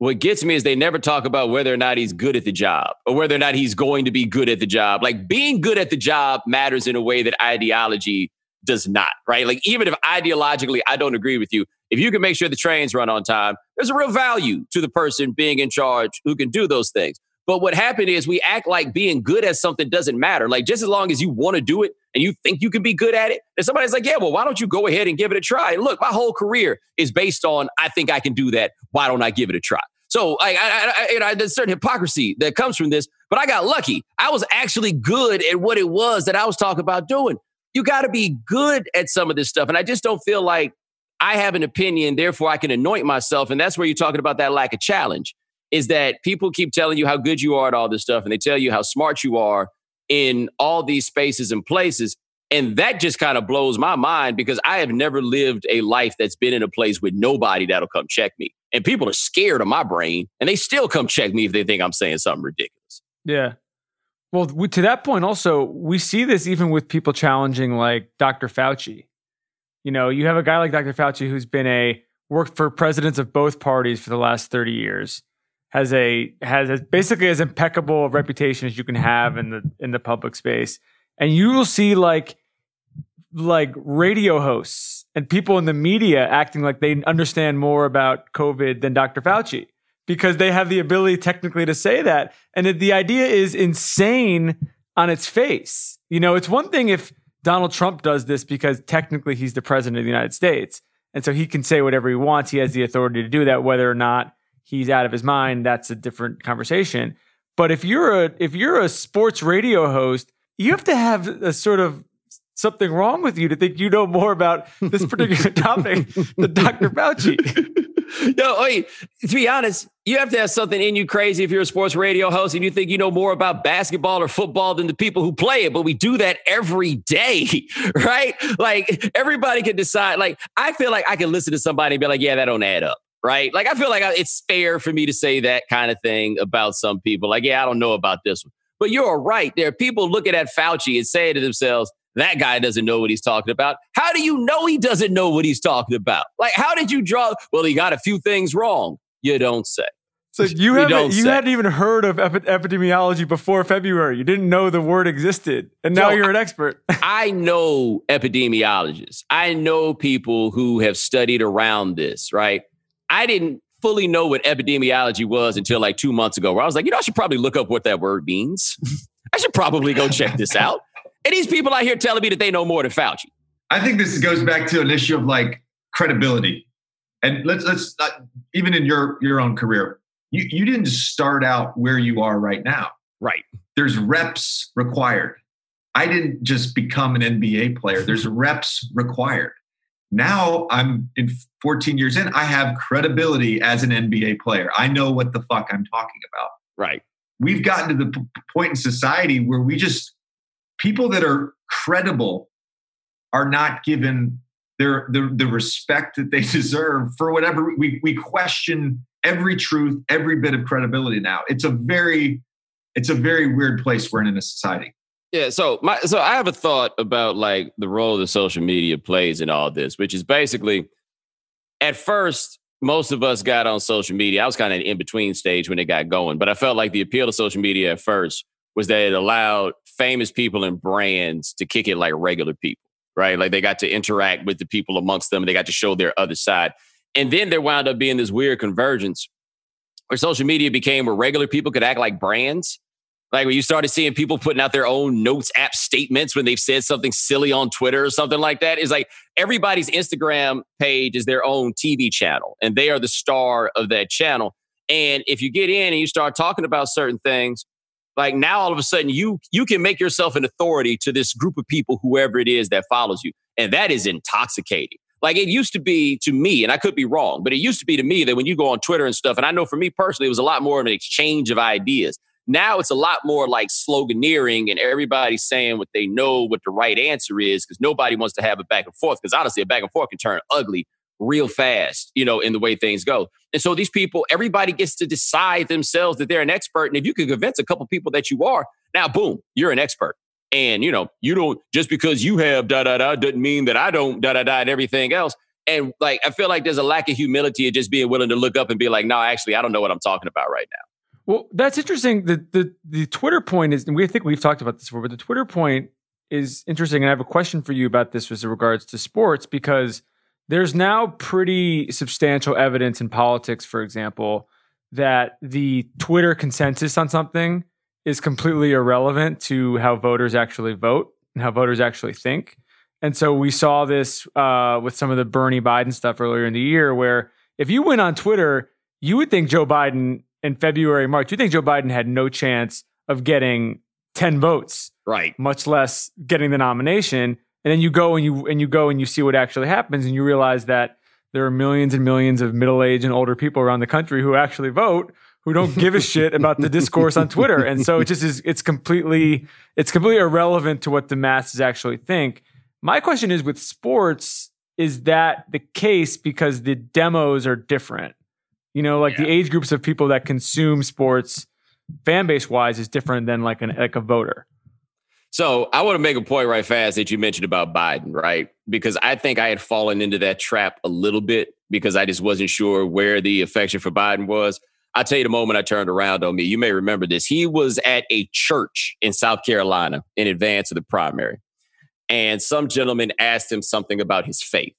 D: what gets me is they never talk about whether or not he's good at the job or whether or not he's going to be good at the job. Like being good at the job matters in a way that ideology does not, right? Like even if ideologically I don't agree with you, if you can make sure the trains run on time, there's a real value to the person being in charge who can do those things. But what happened is we act like being good at something doesn't matter. Like just as long as you want to do it and you think you can be good at it, and somebody's like, yeah, well, why don't you go ahead and give it a try? Look, my whole career is based on I think I can do that. Why don't I give it a try? So I, I, I, you know, there's certain hypocrisy that comes from this, but I got lucky. I was actually good at what it was that I was talking about doing. You got to be good at some of this stuff. And I just don't feel like I have an opinion, therefore I can anoint myself. And that's where you're talking about that lack of challenge is that people keep telling you how good you are at all this stuff and they tell you how smart you are in all these spaces and places. And that just kind of blows my mind because I have never lived a life that's been in a place with nobody that'll come check me. And people are scared of my brain and they still come check me if they think I'm saying something ridiculous.
C: Yeah. Well, to that point, also, we see this even with people challenging like Dr. Fauci. You know, you have a guy like Dr. Fauci who's been a worked for presidents of both parties for the last 30 years, has a has a, basically as impeccable a reputation as you can have in the in the public space. And you will see like like radio hosts and people in the media acting like they understand more about COVID than Dr. Fauci because they have the ability technically to say that. And the idea is insane on its face. You know, it's one thing if Donald Trump does this because technically he's the president of the United States. And so he can say whatever he wants. He has the authority to do that. Whether or not he's out of his mind, that's a different conversation. But if you're a if you're a sports radio host, you have to have a sort of something wrong with you to think you know more about this particular topic than Dr. Fauci.
D: no, wait, to be honest, you have to have something in you crazy if you're a sports radio host and you think you know more about basketball or football than the people who play it. But we do that every day, right? Like everybody can decide. Like, I feel like I can listen to somebody and be like, yeah, that don't add up. Right. Like, I feel like it's fair for me to say that kind of thing about some people. Like, yeah, I don't know about this one. But you're right. There are people looking at Fauci and saying to themselves, that guy doesn't know what he's talking about. How do you know he doesn't know what he's talking about? Like, how did you draw? Well, he got a few things wrong. You don't say.
C: So you haven't you say. hadn't even heard of epi- epidemiology before February. You didn't know the word existed, and now you're an expert.
D: I know epidemiologists. I know people who have studied around this. Right? I didn't fully know what epidemiology was until like two months ago, where I was like, you know, I should probably look up what that word means. I should probably go check this out. And these people out here telling me that they know more than Fauci.
B: I think this goes back to an issue of like credibility. And let's let's uh, even in your your own career, you you didn't start out where you are right now.
D: Right.
B: There's reps required. I didn't just become an NBA player. There's reps required. Now I'm in 14 years in, I have credibility as an NBA player. I know what the fuck I'm talking about.
D: Right.
B: We've gotten to the p- point in society where we just people that are credible are not given their the, the respect that they deserve for whatever we, we question every truth every bit of credibility now. It's a very it's a very weird place we're in in a society.
D: Yeah so my so i have a thought about like the role that social media plays in all this which is basically at first most of us got on social media. I was kind of in between stage when it got going but i felt like the appeal of social media at first was that it allowed famous people and brands to kick it like regular people, right? Like they got to interact with the people amongst them. They got to show their other side. And then there wound up being this weird convergence where social media became where regular people could act like brands. Like when you started seeing people putting out their own notes app statements when they've said something silly on Twitter or something like that. Is like everybody's Instagram page is their own TV channel and they are the star of that channel. And if you get in and you start talking about certain things, like now all of a sudden you you can make yourself an authority to this group of people whoever it is that follows you and that is intoxicating Like it used to be to me, and I could be wrong, but it used to be to me that when you go on Twitter and stuff, and I know for me personally, it was a lot more of an exchange of ideas. Now it's a lot more like sloganeering and everybody saying what they know, what the right answer is, because nobody wants to have a back and forth. Because honestly, a back and forth can turn ugly real fast, you know, in the way things go. And so these people, everybody gets to decide themselves that they're an expert. And if you can convince a couple people that you are, now boom, you're an expert. And you know, you don't just because you have da da da doesn't mean that I don't da da da and everything else. And like I feel like there's a lack of humility of just being willing to look up and be like, no, actually, I don't know what I'm talking about right now.
C: Well, that's interesting. The the the Twitter point is, and we think we've talked about this before, but the Twitter point is interesting. And I have a question for you about this with regards to sports because there's now pretty substantial evidence in politics, for example, that the Twitter consensus on something is completely irrelevant to how voters actually vote and how voters actually think. And so we saw this uh, with some of the Bernie Biden stuff earlier in the year, where if you went on Twitter, you would think Joe Biden in February, March, you think Joe Biden had no chance of getting 10 votes,
D: right?
C: Much less getting the nomination. And then you go and you and you go and you see what actually happens, and you realize that there are millions and millions of middle-aged and older people around the country who actually vote who don't give a shit about the discourse on Twitter. And so it just is it's completely it's completely irrelevant to what the masses actually think. My question is with sports, is that the case because the demos are different? You know, like yeah. the age groups of people that consume sports fan base wise is different than like an like a voter.
D: So I want to make a point right fast that you mentioned about Biden, right? Because I think I had fallen into that trap a little bit because I just wasn't sure where the affection for Biden was. I'll tell you the moment I turned around on me. You may remember this. He was at a church in South Carolina in advance of the primary. And some gentleman asked him something about his faith.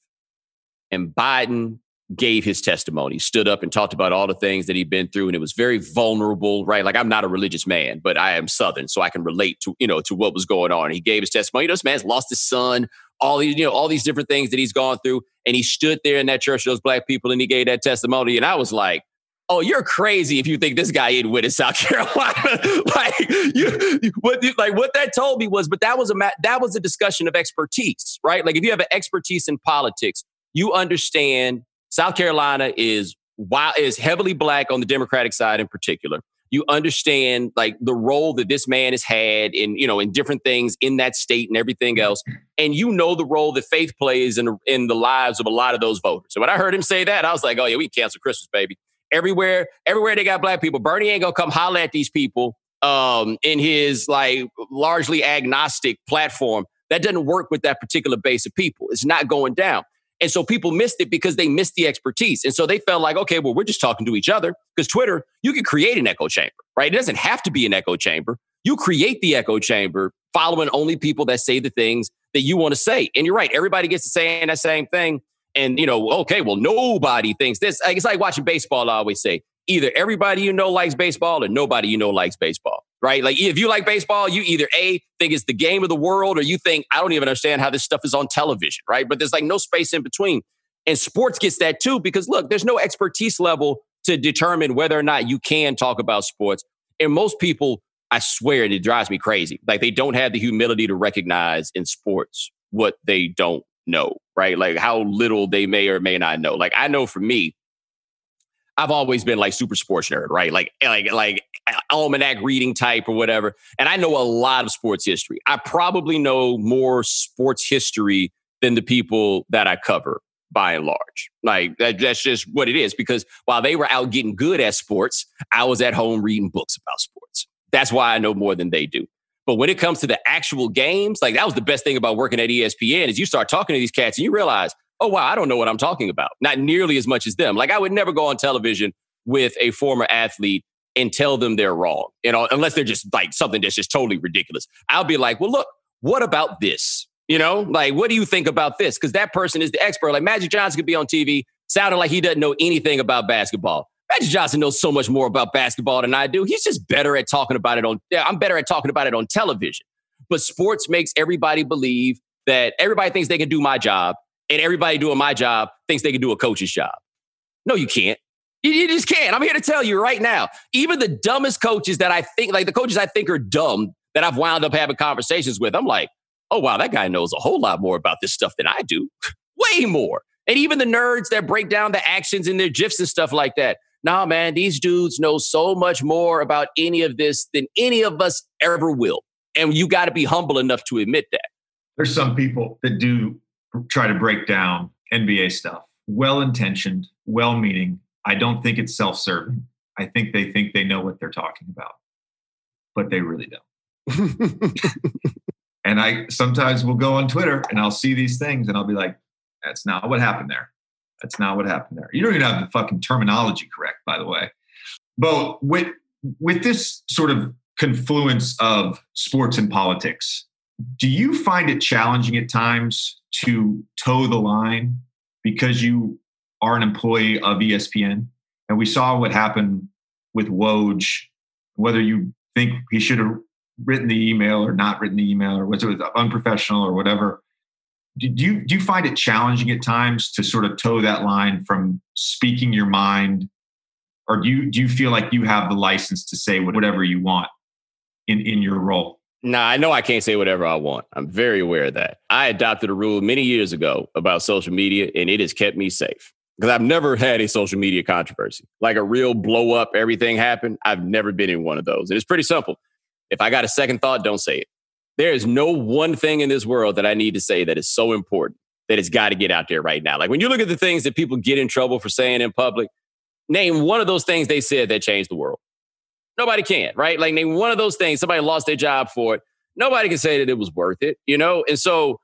D: And Biden gave his testimony, stood up and talked about all the things that he'd been through. And it was very vulnerable, right? Like I'm not a religious man, but I am Southern, so I can relate to, you know, to what was going on. He gave his testimony. You know, this man's lost his son, all these, you know, all these different things that he's gone through. And he stood there in that church, those black people, and he gave that testimony. And I was like, oh, you're crazy if you think this guy ain't with in South Carolina. like you, what, like what that told me was, but that was a that was a discussion of expertise, right? Like if you have an expertise in politics, you understand South Carolina is while is heavily black on the Democratic side in particular. You understand like the role that this man has had in you know in different things in that state and everything else, and you know the role that faith plays in in the lives of a lot of those voters. So when I heard him say that, I was like, oh yeah, we cancel Christmas, baby. Everywhere, everywhere they got black people. Bernie ain't gonna come holler at these people um, in his like largely agnostic platform. That doesn't work with that particular base of people. It's not going down. And so people missed it because they missed the expertise. And so they felt like, okay, well, we're just talking to each other because Twitter, you can create an echo chamber, right? It doesn't have to be an echo chamber. You create the echo chamber following only people that say the things that you want to say. And you're right, everybody gets to saying that same thing. And, you know, okay, well, nobody thinks this. It's like watching baseball, I always say. Either everybody you know likes baseball or nobody you know likes baseball right? Like if you like baseball, you either A, think it's the game of the world, or you think, I don't even understand how this stuff is on television, right? But there's like no space in between. And sports gets that too, because look, there's no expertise level to determine whether or not you can talk about sports. And most people, I swear, it drives me crazy. Like they don't have the humility to recognize in sports what they don't know, right? Like how little they may or may not know. Like I know for me, I've always been like super sports nerd, right? Like eh, like like eh, almanac reading type or whatever. And I know a lot of sports history. I probably know more sports history than the people that I cover by and large. Like that, that's just what it is. Because while they were out getting good at sports, I was at home reading books about sports. That's why I know more than they do. But when it comes to the actual games, like that was the best thing about working at ESPN is you start talking to these cats and you realize, oh wow, I don't know what I'm talking about. Not nearly as much as them. Like I would never go on television with a former athlete and tell them they're wrong. You know, unless they're just like something that's just totally ridiculous. I'll be like, well, look, what about this? You know, like, what do you think about this? Because that person is the expert. Like Magic Johnson could be on TV sounding like he doesn't know anything about basketball. Magic Johnson knows so much more about basketball than I do. He's just better at talking about it on. I'm better at talking about it on television. But sports makes everybody believe that everybody thinks they can do my job, and everybody doing my job thinks they can do a coach's job. No, you can't. You, you just can't. I'm here to tell you right now. Even the dumbest coaches that I think, like the coaches I think are dumb, that I've wound up having conversations with, I'm like, oh wow, that guy knows a whole lot more about this stuff than I do. Way more. And even the nerds that break down the actions in their GIFs and stuff like that. Nah, man, these dudes know so much more about any of this than any of us ever will. And you got to be humble enough to admit that.
B: There's some people that do try to break down NBA stuff. Well intentioned, well meaning. I don't think it's self serving. I think they think they know what they're talking about, but they really don't. and I sometimes will go on Twitter and I'll see these things and I'll be like, that's not what happened there. That's not what happened there. You don't even have the fucking terminology correct, by the way. But with with this sort of confluence of sports and politics, do you find it challenging at times to toe the line because you are an employee of ESPN? And we saw what happened with Woj, whether you think he should have written the email or not written the email or was it unprofessional or whatever. Do you do you find it challenging at times to sort of toe that line from speaking your mind? Or do you do you feel like you have the license to say whatever you want in in your role
D: Nah, I know I can't say whatever I want. I'm very aware of that. I adopted a rule many years ago about social media, and it has kept me safe because I've never had a social media controversy, like a real blow up, everything happened. I've never been in one of those. And it's pretty simple. If I got a second thought, don't say it. There is no one thing in this world that I need to say that is so important that it's got to get out there right now. Like when you look at the things that people get in trouble for saying in public, name one of those things they said that changed the world. Nobody can, right? Like name one of those things somebody lost their job for it. Nobody can say that it was worth it, you know? And so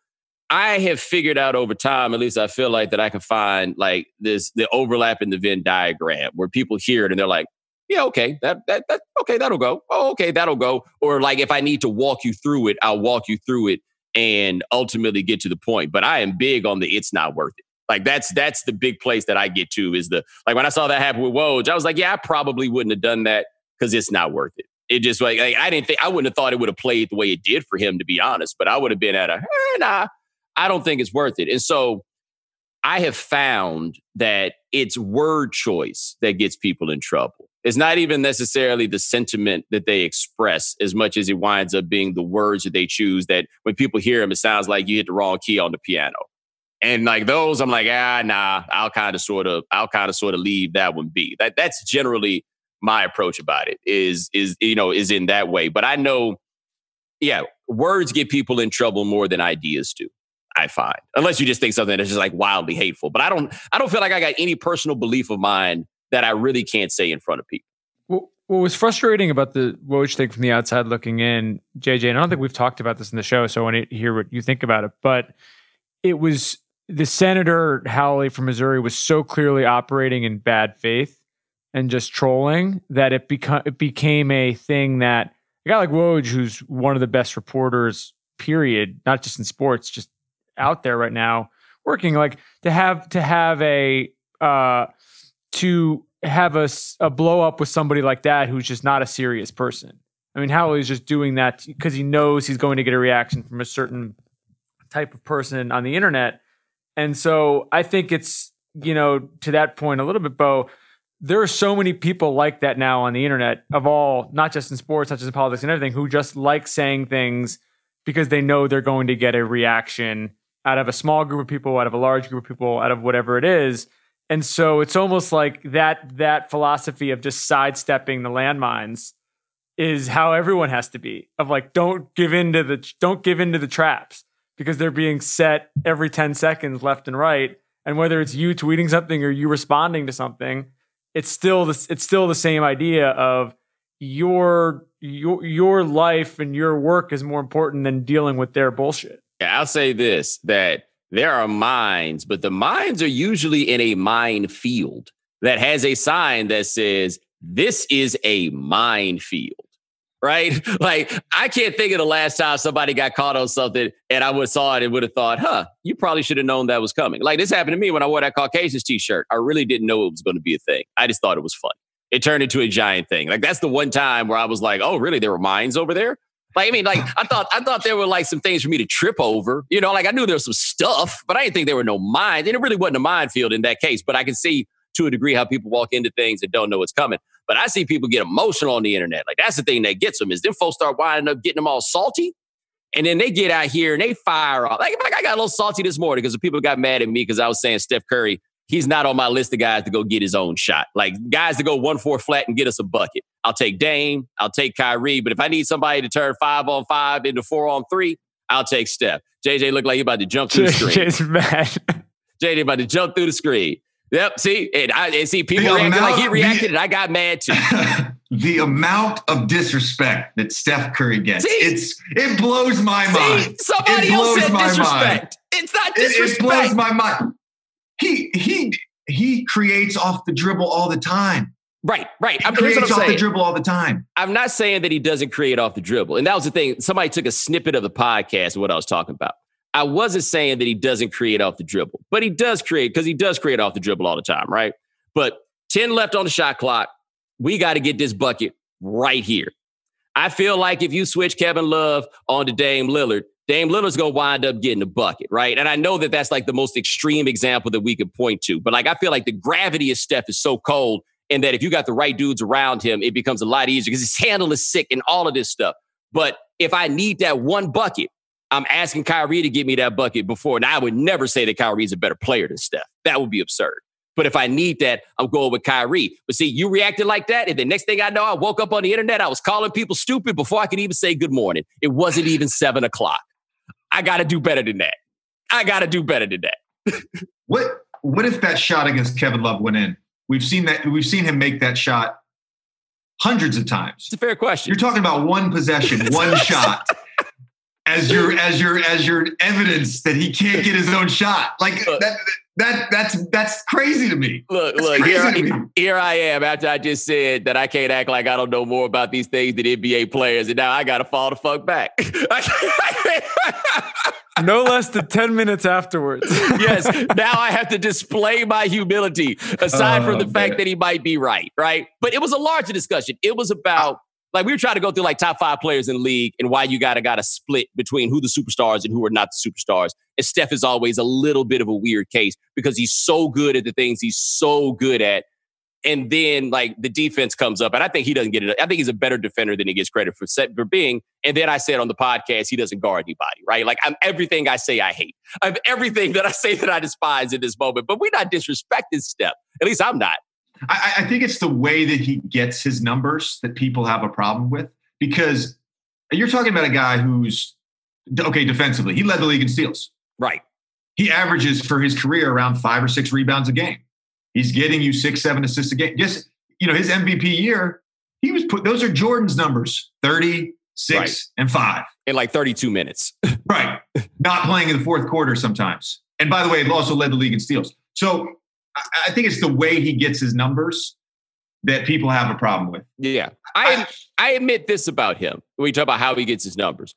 D: I have figured out over time, at least I feel like that I can find like this the overlap in the Venn diagram where people hear it and they're like, yeah, okay, that that that okay, that'll go. Oh, okay, that'll go. Or like if I need to walk you through it, I'll walk you through it and ultimately get to the point. But I am big on the it's not worth it. Like that's that's the big place that I get to is the like when I saw that happen with Woj, I was like, yeah, I probably wouldn't have done that because it's not worth it. It just like, like, I didn't think I wouldn't have thought it would have played the way it did for him, to be honest. But I would have been at a eh, nah, I don't think it's worth it. And so I have found that it's word choice that gets people in trouble. It's not even necessarily the sentiment that they express as much as it winds up being the words that they choose that when people hear them, it sounds like you hit the wrong key on the piano. And like those, I'm like, ah, nah, I'll kind of sort of, I'll kind of sort of leave that one be. That that's generally my approach about it is is you know is in that way. But I know, yeah, words get people in trouble more than ideas do. I find, unless you just think something that's just like wildly hateful. But I don't, I don't feel like I got any personal belief of mine that I really can't say in front of people.
C: Well, what was frustrating about the Woj thing from the outside looking in, JJ, and I don't think we've talked about this in the show, so I want to hear what you think about it. But it was the senator Hawley from Missouri was so clearly operating in bad faith and just trolling that it become it became a thing that a guy like Woj, who's one of the best reporters, period, not just in sports, just out there right now, working like to have to have a uh to have a, a blow up with somebody like that who's just not a serious person. I mean, Hawley's just doing that because he knows he's going to get a reaction from a certain type of person on the internet. And so I think it's, you know, to that point a little bit, Bo, there are so many people like that now on the internet of all, not just in sports, not just in politics and everything, who just like saying things because they know they're going to get a reaction out of a small group of people, out of a large group of people, out of whatever it is. And so it's almost like that that philosophy of just sidestepping the landmines is how everyone has to be. Of like don't give into the don't give into the traps because they're being set every 10 seconds left and right. And whether it's you tweeting something or you responding to something, it's still the, it's still the same idea of your your your life and your work is more important than dealing with their bullshit.
D: Yeah, I'll say this that there are mines, but the mines are usually in a minefield that has a sign that says, This is a minefield. Right? Like, I can't think of the last time somebody got caught on something and I would have saw it and would have thought, huh, you probably should have known that was coming. Like, this happened to me when I wore that Caucasians t shirt. I really didn't know it was going to be a thing. I just thought it was fun. It turned into a giant thing. Like, that's the one time where I was like, oh, really? There were mines over there? Like, I mean, like I thought, I thought there were like some things for me to trip over. You know, like I knew there was some stuff, but I didn't think there were no mines. And it really wasn't a minefield in that case. But I can see to a degree how people walk into things and don't know what's coming. But I see people get emotional on the internet. Like that's the thing that gets them is then folks start winding up getting them all salty. And then they get out here and they fire off. Like, like I got a little salty this morning because the people got mad at me because I was saying Steph Curry, he's not on my list of guys to go get his own shot. Like guys to go one four flat and get us a bucket. I'll take Dame, I'll take Kyrie, but if I need somebody to turn five on five into four on three, I'll take Steph. JJ looked like he about to jump through the screen.
C: JJ's mad.
D: JJ about to jump through the screen. Yep. See, and I and see people reacting like he reacted, the, and I got mad too.
B: the amount of disrespect that Steph Curry gets, see, it's it blows my see, mind.
D: Somebody else said disrespect. Mind. It's not disrespect.
B: It, it blows my mind. He he he creates off the dribble all the time.
D: Right, right.
B: He
D: I'm,
B: creates
D: off
B: saying. the dribble all the time.
D: I'm not saying that he doesn't create off the dribble. And that was the thing. Somebody took a snippet of the podcast of what I was talking about. I wasn't saying that he doesn't create off the dribble, but he does create because he does create off the dribble all the time, right? But 10 left on the shot clock. We got to get this bucket right here. I feel like if you switch Kevin Love on to Dame Lillard, Dame Lillard's going to wind up getting a bucket, right? And I know that that's like the most extreme example that we could point to, but like I feel like the gravity of Steph is so cold, and that if you got the right dudes around him, it becomes a lot easier because his handle is sick and all of this stuff. But if I need that one bucket, I'm asking Kyrie to get me that bucket before. And I would never say that Kyrie's a better player than Steph. That would be absurd. But if I need that, I'm going with Kyrie. But see, you reacted like that. And the next thing I know, I woke up on the internet. I was calling people stupid before I could even say good morning. It wasn't even seven o'clock. I got to do better than that. I got to do better than that.
B: what What if that shot against Kevin Love went in? We've seen that. We've seen him make that shot hundreds of times.
D: It's a fair question.
B: You're talking about one possession, one shot as your as your as your evidence that he can't get his own shot. Like that that that's that's crazy to me.
D: Look,
B: that's
D: look, here I, here I am after I just said that I can't act like I don't know more about these things than NBA players, and now I gotta fall the fuck back.
C: no less than 10 minutes afterwards.
D: yes. Now I have to display my humility, aside oh, from the oh, man. fact that he might be right, right? But it was a larger discussion. It was about like we were trying to go through like top five players in the league and why you gotta gotta split between who the superstars and who are not the superstars. And Steph is always a little bit of a weird case because he's so good at the things he's so good at. And then like the defense comes up, and I think he doesn't get it. I think he's a better defender than he gets credit for for being. And then I said on the podcast, he doesn't guard anybody, right? Like I'm everything I say I hate. I'm everything that I say that I despise in this moment. But we're not disrespecting Steph. At least I'm not.
B: I, I think it's the way that he gets his numbers that people have a problem with because you're talking about a guy who's okay defensively. He led the league in steals.
D: Right.
B: He averages for his career around five or six rebounds a game. He's getting you six, seven assists a game. Just, you know, his MVP year, he was put, those are Jordan's numbers 30, six, right. and five.
D: In like 32 minutes.
B: right. Not playing in the fourth quarter sometimes. And by the way, he also led the league in steals. So I think it's the way he gets his numbers that people have a problem with.
D: Yeah. I I admit this about him. We talk about how he gets his numbers.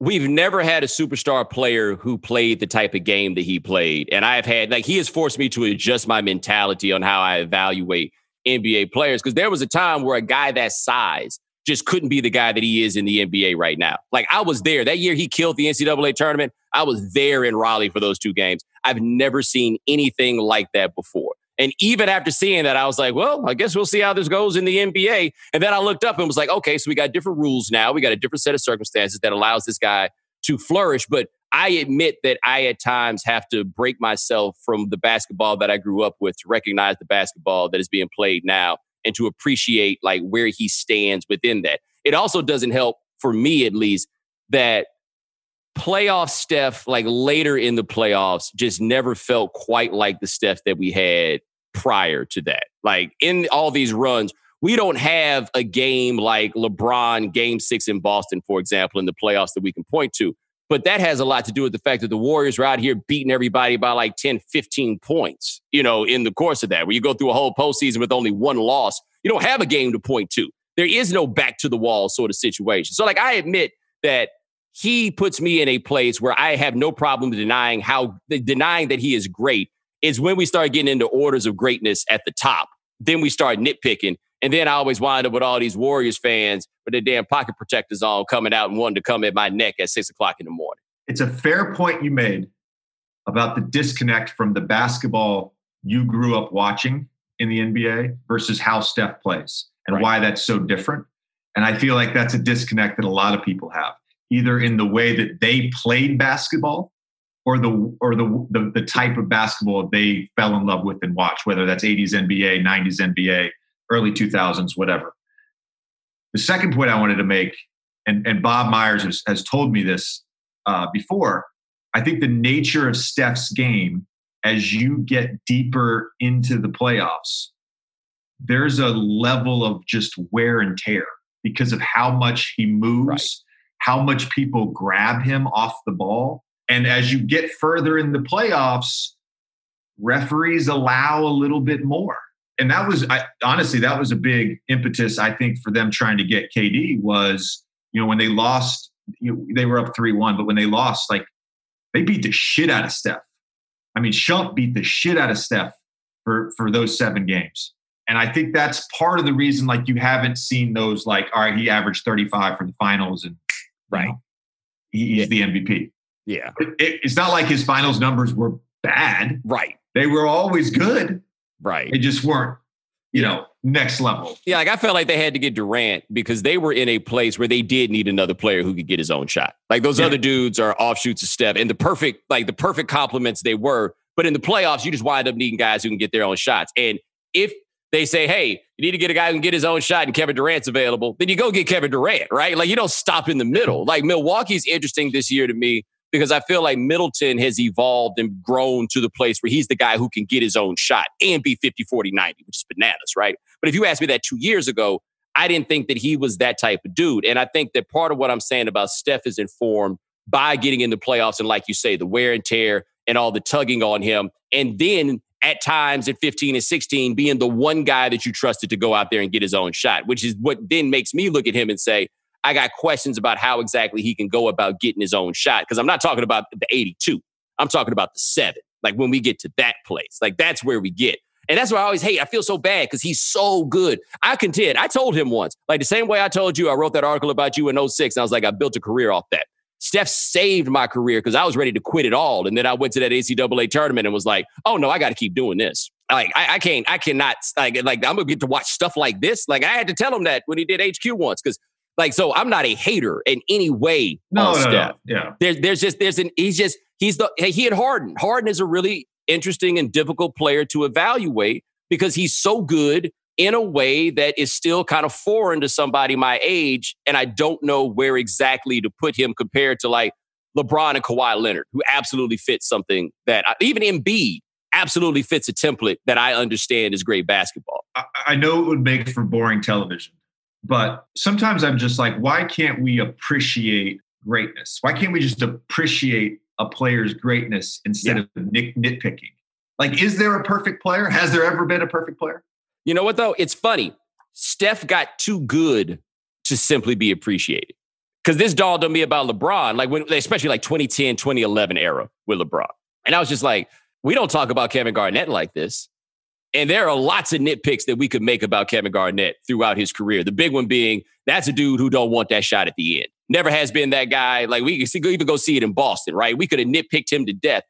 D: We've never had a superstar player who played the type of game that he played. And I've had like he has forced me to adjust my mentality on how I evaluate NBA players. Because there was a time where a guy that size just couldn't be the guy that he is in the NBA right now. Like I was there that year he killed the NCAA tournament. I was there in Raleigh for those two games. I've never seen anything like that before. And even after seeing that, I was like, well, I guess we'll see how this goes in the NBA. And then I looked up and was like, okay, so we got different rules now. We got a different set of circumstances that allows this guy to flourish. But I admit that I at times have to break myself from the basketball that I grew up with to recognize the basketball that is being played now and to appreciate like where he stands within that. It also doesn't help for me at least that playoff Steph, like later in the playoffs, just never felt quite like the Steph that we had prior to that. Like in all these runs, we don't have a game like LeBron game six in Boston, for example, in the playoffs that we can point to. But that has a lot to do with the fact that the Warriors are out here beating everybody by like 10, 15 points, you know, in the course of that. Where you go through a whole postseason with only one loss, you don't have a game to point to. There is no back to the wall sort of situation. So, like, I admit that he puts me in a place where I have no problem denying how denying that he is great is when we start getting into orders of greatness at the top. Then we start nitpicking. And then I always wind up with all these Warriors fans with their damn pocket protectors on coming out and wanting to come at my neck at six o'clock in the morning.
B: It's a fair point you made about the disconnect from the basketball you grew up watching in the NBA versus how Steph plays and right. why that's so different. And I feel like that's a disconnect that a lot of people have either in the way that they played basketball or the or the, the the type of basketball they fell in love with and watched, whether that's 80s NBA, 90s NBA, early 2000s, whatever. The second point I wanted to make, and, and Bob Myers has, has told me this uh, before, I think the nature of Steph's game as you get deeper into the playoffs, there's a level of just wear and tear because of how much he moves. How much people grab him off the ball. And as you get further in the playoffs, referees allow a little bit more. And that was I, honestly that was a big impetus I think for them trying to get KD was you know when they lost you know, they were up three one but when they lost like they beat the shit out of Steph. I mean Shump beat the shit out of Steph for for those seven games. And I think that's part of the reason, like you haven't seen those, like, all right, he averaged 35 for the finals and
D: right.
B: He's the MVP.
D: Yeah.
B: It, it, it's not like his finals numbers were bad.
D: Right.
B: They were always good.
D: Right.
B: They just weren't, you know, next level.
D: Yeah, like I felt like they had to get Durant because they were in a place where they did need another player who could get his own shot. Like those yeah. other dudes are offshoots of Steph and the perfect, like the perfect complements they were. But in the playoffs, you just wind up needing guys who can get their own shots. And if they say, hey, you need to get a guy who can get his own shot and Kevin Durant's available, then you go get Kevin Durant, right? Like you don't stop in the middle. Like Milwaukee's interesting this year to me because I feel like Middleton has evolved and grown to the place where he's the guy who can get his own shot and be 50, 40, 90, which is bananas, right? But if you asked me that two years ago, I didn't think that he was that type of dude. And I think that part of what I'm saying about Steph is informed by getting in the playoffs and, like you say, the wear and tear and all the tugging on him. And then at times at 15 and 16 being the one guy that you trusted to go out there and get his own shot, which is what then makes me look at him and say, I got questions about how exactly he can go about getting his own shot. Because I'm not talking about the 82, I'm talking about the seven. Like when we get to that place, like that's where we get. And that's why I always hate. I feel so bad because he's so good. I contend. I told him once, like the same way I told you, I wrote that article about you in 06. And I was like, I built a career off that. Steph saved my career because I was ready to quit it all. And then I went to that NCAA tournament and was like, oh no, I got to keep doing this. Like I, I, can't, I cannot like like I'm gonna get to watch stuff like this. Like I had to tell him that when he did HQ once, because like so I'm not a hater in any way.
B: No, no, Steph. no, yeah.
D: There's there's just there's an he's just he's the he had Harden. Harden is a really interesting and difficult player to evaluate because he's so good in a way that is still kind of foreign to somebody my age. And I don't know where exactly to put him compared to like LeBron and Kawhi Leonard, who absolutely fits something that I, even Embiid absolutely fits a template that I understand is great basketball.
B: I, I know it would make for boring television, but sometimes I'm just like, why can't we appreciate greatness? Why can't we just appreciate a player's greatness instead yeah. of nit- nitpicking? Like, is there a perfect player? Has there ever been a perfect player?
D: You know what though? It's funny. Steph got too good to simply be appreciated. Because this dawned on me about LeBron, like when, especially like 2010, 2011 era with LeBron. And I was just like, we don't talk about Kevin Garnett like this. And there are lots of nitpicks that we could make about Kevin Garnett throughout his career. The big one being that's a dude who don't want that shot at the end. Never has been that guy. Like we could even go see it in Boston, right? We could have nitpicked him to death,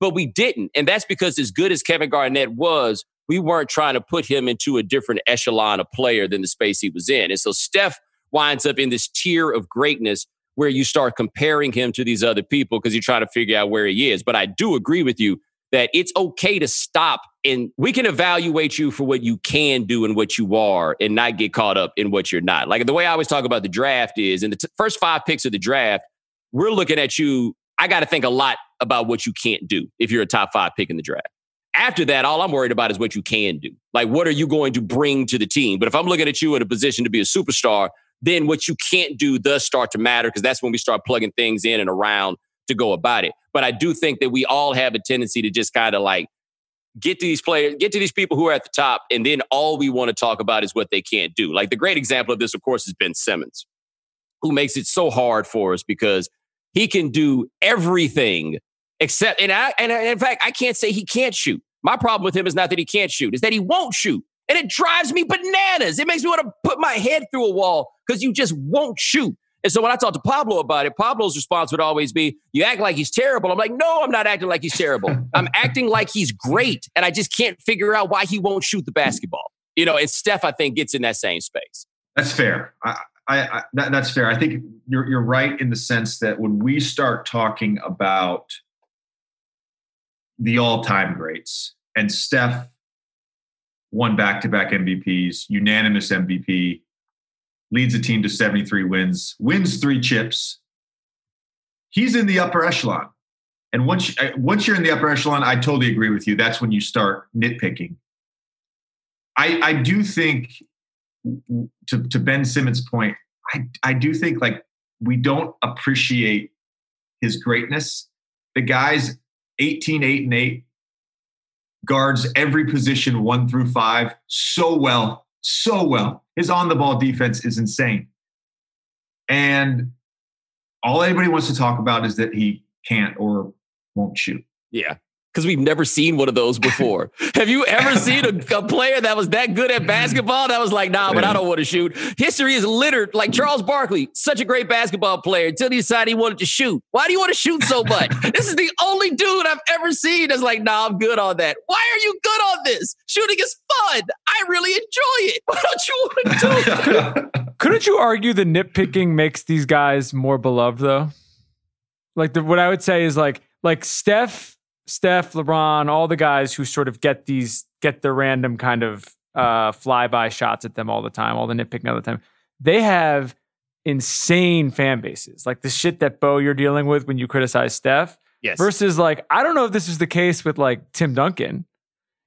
D: but we didn't. And that's because as good as Kevin Garnett was, we weren't trying to put him into a different echelon of player than the space he was in. And so Steph winds up in this tier of greatness where you start comparing him to these other people because you're trying to figure out where he is. But I do agree with you that it's okay to stop and we can evaluate you for what you can do and what you are and not get caught up in what you're not. Like the way I always talk about the draft is in the t- first five picks of the draft, we're looking at you. I got to think a lot about what you can't do if you're a top five pick in the draft. After that, all I'm worried about is what you can do. Like, what are you going to bring to the team? But if I'm looking at you in a position to be a superstar, then what you can't do does start to matter because that's when we start plugging things in and around to go about it. But I do think that we all have a tendency to just kind of like get to these players, get to these people who are at the top, and then all we want to talk about is what they can't do. Like the great example of this, of course, is Ben Simmons, who makes it so hard for us because he can do everything except and I and in fact I can't say he can't shoot. My problem with him is not that he can't shoot, is that he won't shoot. And it drives me bananas. It makes me want to put my head through a wall because you just won't shoot. And so when I talk to Pablo about it, Pablo's response would always be, You act like he's terrible. I'm like, No, I'm not acting like he's terrible. I'm acting like he's great. And I just can't figure out why he won't shoot the basketball. You know, and Steph, I think, gets in that same space.
B: That's fair. I, I, I that, that's fair. I think you're you're right in the sense that when we start talking about the all-time greats and Steph won back-to-back MVPs, unanimous MVP, leads a team to 73 wins, wins three chips. He's in the upper echelon. And once uh, once you're in the upper echelon, I totally agree with you. That's when you start nitpicking. I I do think to to Ben Simmons' point, I I do think like we don't appreciate his greatness. The guy's 18, 8, and 8, guards every position one through five so well, so well. His on the ball defense is insane. And all anybody wants to talk about is that he can't or won't shoot.
D: Yeah because we've never seen one of those before. Have you ever seen a, a, player that was that good at basketball that was like, nah, but I don't want to shoot? History is littered. Like Charles Barkley, such a great basketball player until he decided he wanted to shoot. Why do you want to shoot so much? this is the only dude I've ever seen that's like, nah, I'm good on that. Why are you good on this? Shooting is fun. I really enjoy it. Why don't you want to
C: do it? Couldn't you argue the nitpicking makes these guys more beloved though? Like the, what I would say is like like Steph Steph, LeBron, all the guys who sort of get these get the random kind of uh, flyby shots at them all the time, all the nitpicking all the time. They have insane fan bases, like the shit that Bo you're dealing with when you criticize Steph.
D: Yes.
C: Versus like I don't know if this is the case with like Tim Duncan.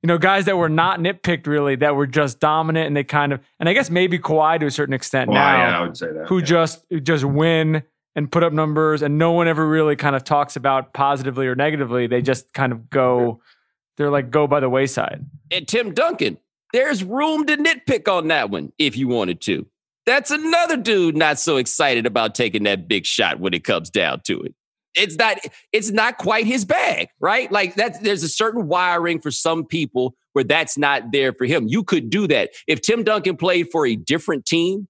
C: You know, guys that were not nitpicked really, that were just dominant, and they kind of, and I guess maybe Kawhi to a certain extent
B: well,
C: now,
B: yeah, I would say that,
C: who
B: yeah.
C: just just win and put up numbers and no one ever really kind of talks about positively or negatively. They just kind of go, they're like go by the wayside.
D: And Tim Duncan, there's room to nitpick on that one if you wanted to. That's another dude not so excited about taking that big shot when it comes down to it. It's not it's not quite his bag, right? Like that there's a certain wiring for some people where that's not there for him. You could do that. If Tim Duncan played for a different team,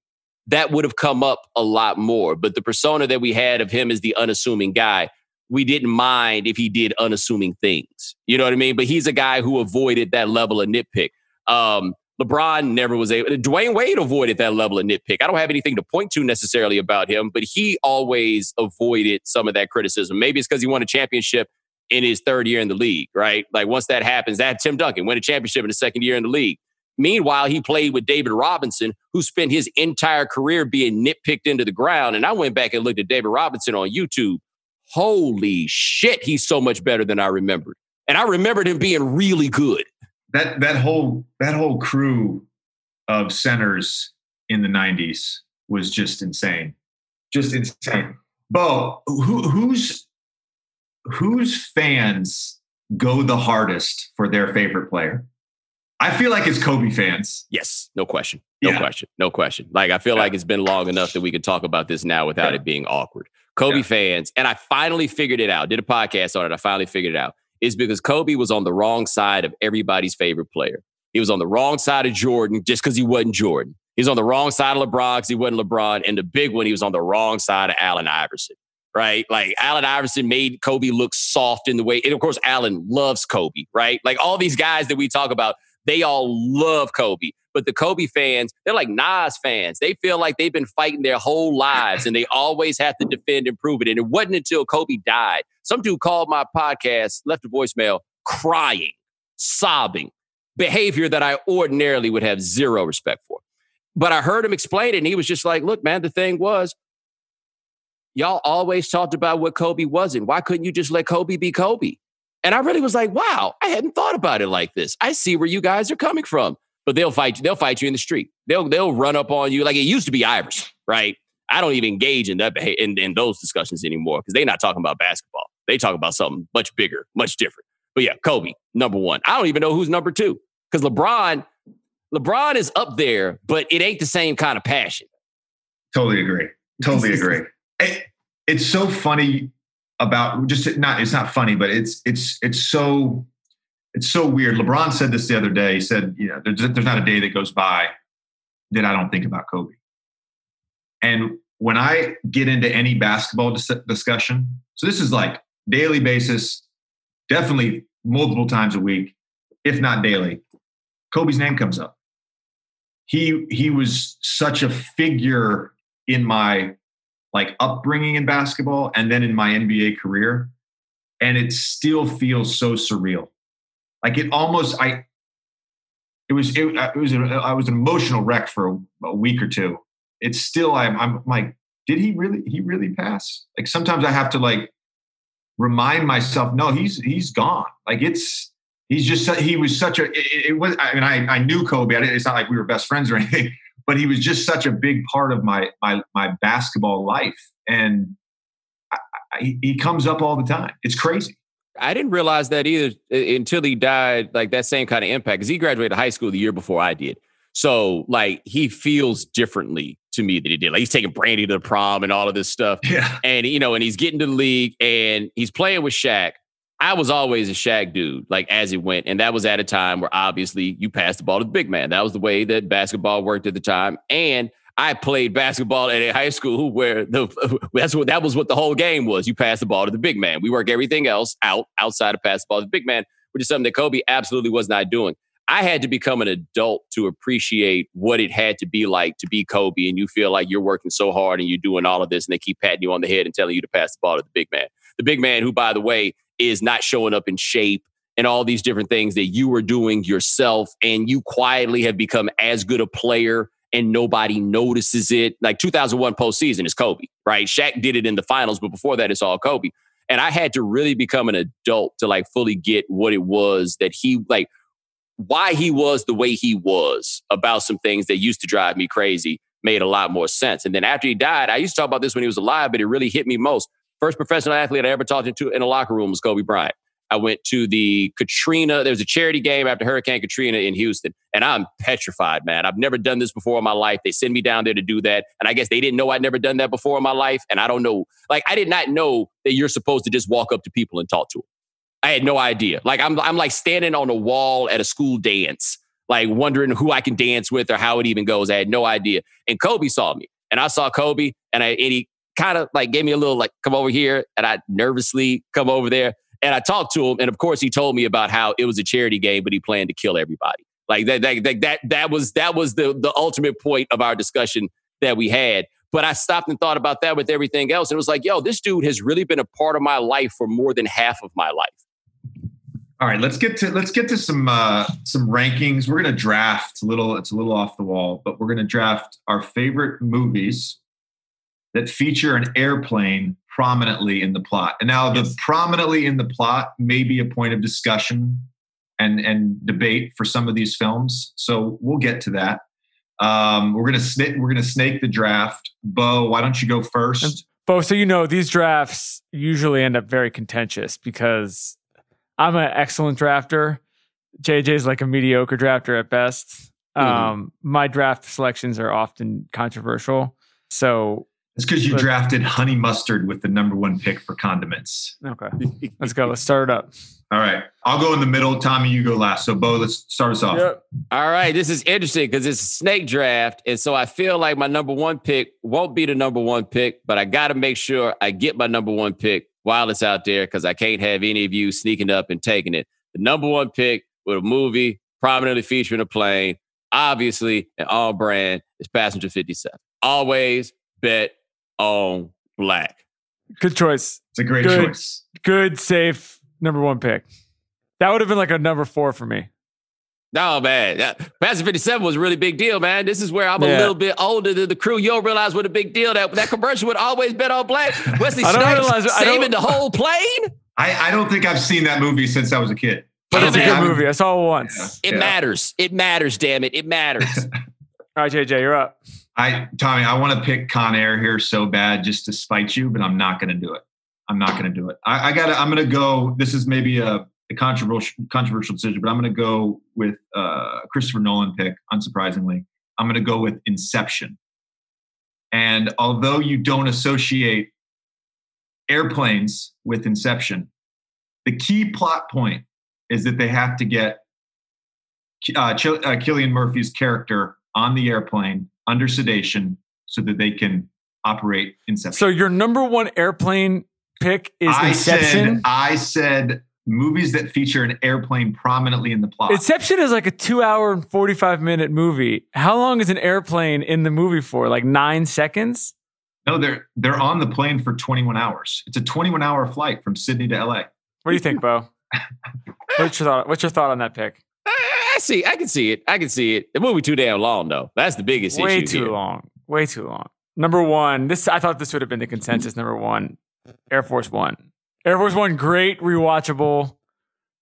D: that would have come up a lot more. But the persona that we had of him as the unassuming guy, we didn't mind if he did unassuming things. You know what I mean? But he's a guy who avoided that level of nitpick. Um, LeBron never was able. Dwyane Wade avoided that level of nitpick. I don't have anything to point to necessarily about him, but he always avoided some of that criticism. Maybe it's because he won a championship in his third year in the league, right? Like once that happens, that Tim Duncan win a championship in the second year in the league. Meanwhile, he played with David Robinson, who spent his entire career being nitpicked into the ground. And I went back and looked at David Robinson on YouTube. Holy shit, he's so much better than I remembered. And I remembered him being really good.
B: That that whole that whole crew of centers in the 90s was just insane. Just insane. Bo, who, who's whose fans go the hardest for their favorite player? I feel like it's Kobe fans.
D: Yes, no question. No yeah. question. No question. Like I feel yeah. like it's been long enough that we can talk about this now without yeah. it being awkward. Kobe fans, and I finally figured it out. Did a podcast on it. I finally figured it out. Is because Kobe was on the wrong side of everybody's favorite player. He was on the wrong side of Jordan just because he wasn't Jordan. He was on the wrong side of LeBron because he wasn't LeBron. And the big one, he was on the wrong side of Allen Iverson right? Like Allen Iverson made Kobe look soft in the way, and of course, Allen loves Kobe, right? Like all these guys that we talk about, they all love Kobe. But the Kobe fans, they're like Nas fans. They feel like they've been fighting their whole lives and they always have to defend and prove it. And it wasn't until Kobe died. Some dude called my podcast, left a voicemail, crying, sobbing, behavior that I ordinarily would have zero respect for. But I heard him explain it and he was just like, look, man, the thing was, y'all always talked about what Kobe wasn't. Why couldn't you just let Kobe be Kobe? And I really was like, wow, I hadn't thought about it like this. I see where you guys are coming from. But they'll fight you. They'll fight you in the street. They'll they'll run up on you like it used to be Irish, right? I don't even engage in that in, in those discussions anymore because they're not talking about basketball. They talk about something much bigger, much different. But yeah, Kobe, number one. I don't even know who's number two because LeBron, LeBron is up there, but it ain't the same kind of passion.
B: Totally agree. Totally agree. It, it's so funny about just not it's not funny, but it's it's it's so it's so weird. LeBron said this the other day. He said, you know, there's, there's not a day that goes by that I don't think about Kobe. And when I get into any basketball dis- discussion, so this is like daily basis, definitely multiple times a week, if not daily, Kobe's name comes up. He he was such a figure in my like upbringing in basketball and then in my NBA career. And it still feels so surreal. Like it almost, I, it was, it, uh, it was, a, uh, I was an emotional wreck for a, a week or two. It's still, I'm, I'm like, did he really, he really pass? Like sometimes I have to like remind myself, no, he's, he's gone. Like it's, he's just, he was such a, it, it was, I mean, I, I knew Kobe. It's not like we were best friends or anything, but he was just such a big part of my my my basketball life, and I, I, he comes up all the time. It's crazy.
D: I didn't realize that either uh, until he died. Like that same kind of impact, because he graduated high school the year before I did. So like he feels differently to me that he did. Like he's taking Brandy to the prom and all of this stuff.
B: Yeah.
D: And you know, and he's getting to the league and he's playing with Shaq. I was always a Shaq dude, like as it went. And that was at a time where obviously you passed the ball to the big man. That was the way that basketball worked at the time. And I played basketball at a high school where the that's what that was what the whole game was. You pass the ball to the big man. We work everything else out outside of pass the ball to the big man, which is something that Kobe absolutely was not doing. I had to become an adult to appreciate what it had to be like to be Kobe, and you feel like you're working so hard and you're doing all of this, and they keep patting you on the head and telling you to pass the ball to the big man. The big man, who, by the way, is not showing up in shape and all these different things that you were doing yourself and you quietly have become as good a player and nobody notices it. Like 2001 postseason is Kobe, right? Shaq did it in the finals, but before that, it's all Kobe. And I had to really become an adult to like fully get what it was that he like, why he was the way he was about some things that used to drive me crazy made a lot more sense. And then after he died, I used to talk about this when he was alive, but it really hit me most. First professional athlete I ever talked to in a locker room was Kobe Bryant. I went to the Katrina. There was a charity game after Hurricane Katrina in Houston, and I'm petrified, man. I've never done this before in my life. They send me down there to do that, and I guess they didn't know I'd never done that before in my life. And I don't know, like I did not know that you're supposed to just walk up to people and talk to them. I had no idea. Like I'm, I'm like standing on a wall at a school dance, like wondering who I can dance with or how it even goes. I had no idea. And Kobe saw me, and I saw Kobe, and I, and he kind of like gave me a little like, come over here. And I nervously come over there and I talked to him. And of course, he told me about how it was a charity game, but he planned to kill everybody. Like that, that, that, that, was, that was the, the ultimate point of our discussion that we had. But I stopped and thought about that with everything else. And it was like, yo, this dude has really been a part of my life for more than half of my life.
B: All right, let's get to let's get to some uh, some rankings. We're gonna draft a little. It's a little off the wall, but we're gonna draft our favorite movies that feature an airplane prominently in the plot. And now yes. the prominently in the plot may be a point of discussion and and debate for some of these films. So we'll get to that. Um, we're gonna snake we're gonna snake the draft. Bo, why don't you go first? And
C: Bo, so you know these drafts usually end up very contentious because I'm an excellent drafter. JJ's like a mediocre drafter at best. Mm-hmm. Um, my draft selections are often controversial. So
B: it's because you but, drafted honey mustard with the number one pick for condiments.
C: Okay. Let's go. Let's start it up.
B: All right. I'll go in the middle. Tommy, you go last. So, Bo, let's start us off. Yep.
D: All right. This is interesting because it's a snake draft. And so I feel like my number one pick won't be the number one pick, but I got to make sure I get my number one pick while it's out there because I can't have any of you sneaking up and taking it. The number one pick with a movie prominently featuring a plane, obviously an all brand, is Passenger 57. Always bet on black.
C: Good choice.
B: It's a great
C: good,
B: choice.
C: Good, safe number one pick. That would have been like a number four for me.
D: No, man. Yeah. 57 was a really big deal, man. This is where I'm yeah. a little bit older than the crew. You'll realize what a big deal that that commercial would always bet on black. Wesley Snipes saving the whole plane.
B: I, I don't think I've seen that movie since I was a kid.
C: But it's a good movie. I saw it once.
D: Yeah. It yeah. matters. It matters, damn it. It matters.
C: All right, JJ, you're up.
B: I Tommy, I want to pick Con Air here so bad just to spite you, but I'm not going to do it. I'm not going to do it. I, I got. I'm going to go. This is maybe a, a, controversial controversial decision, but I'm going to go with uh, Christopher Nolan pick. Unsurprisingly, I'm going to go with Inception. And although you don't associate airplanes with Inception, the key plot point is that they have to get uh, Ch- uh, Cillian Murphy's character on the airplane under sedation so that they can operate Inception.
C: So your number one airplane pick is I Inception.
B: Said, I said movies that feature an airplane prominently in the plot.
C: Inception is like a two hour and 45 minute movie. How long is an airplane in the movie for? Like nine seconds?
B: no, they're they're on the plane for 21 hours. It's a 21 hour flight from Sydney to LA.
C: What do you think, Bo? what's your thought? What's your thought on that pick?
D: I, I see. I can see it. I can see it. The movie too damn long though. That's the biggest
C: Way
D: issue Way
C: too
D: here.
C: long. Way too long. Number one. This I thought this would have been the consensus. Number one, Air Force One. Air Force One, great, rewatchable.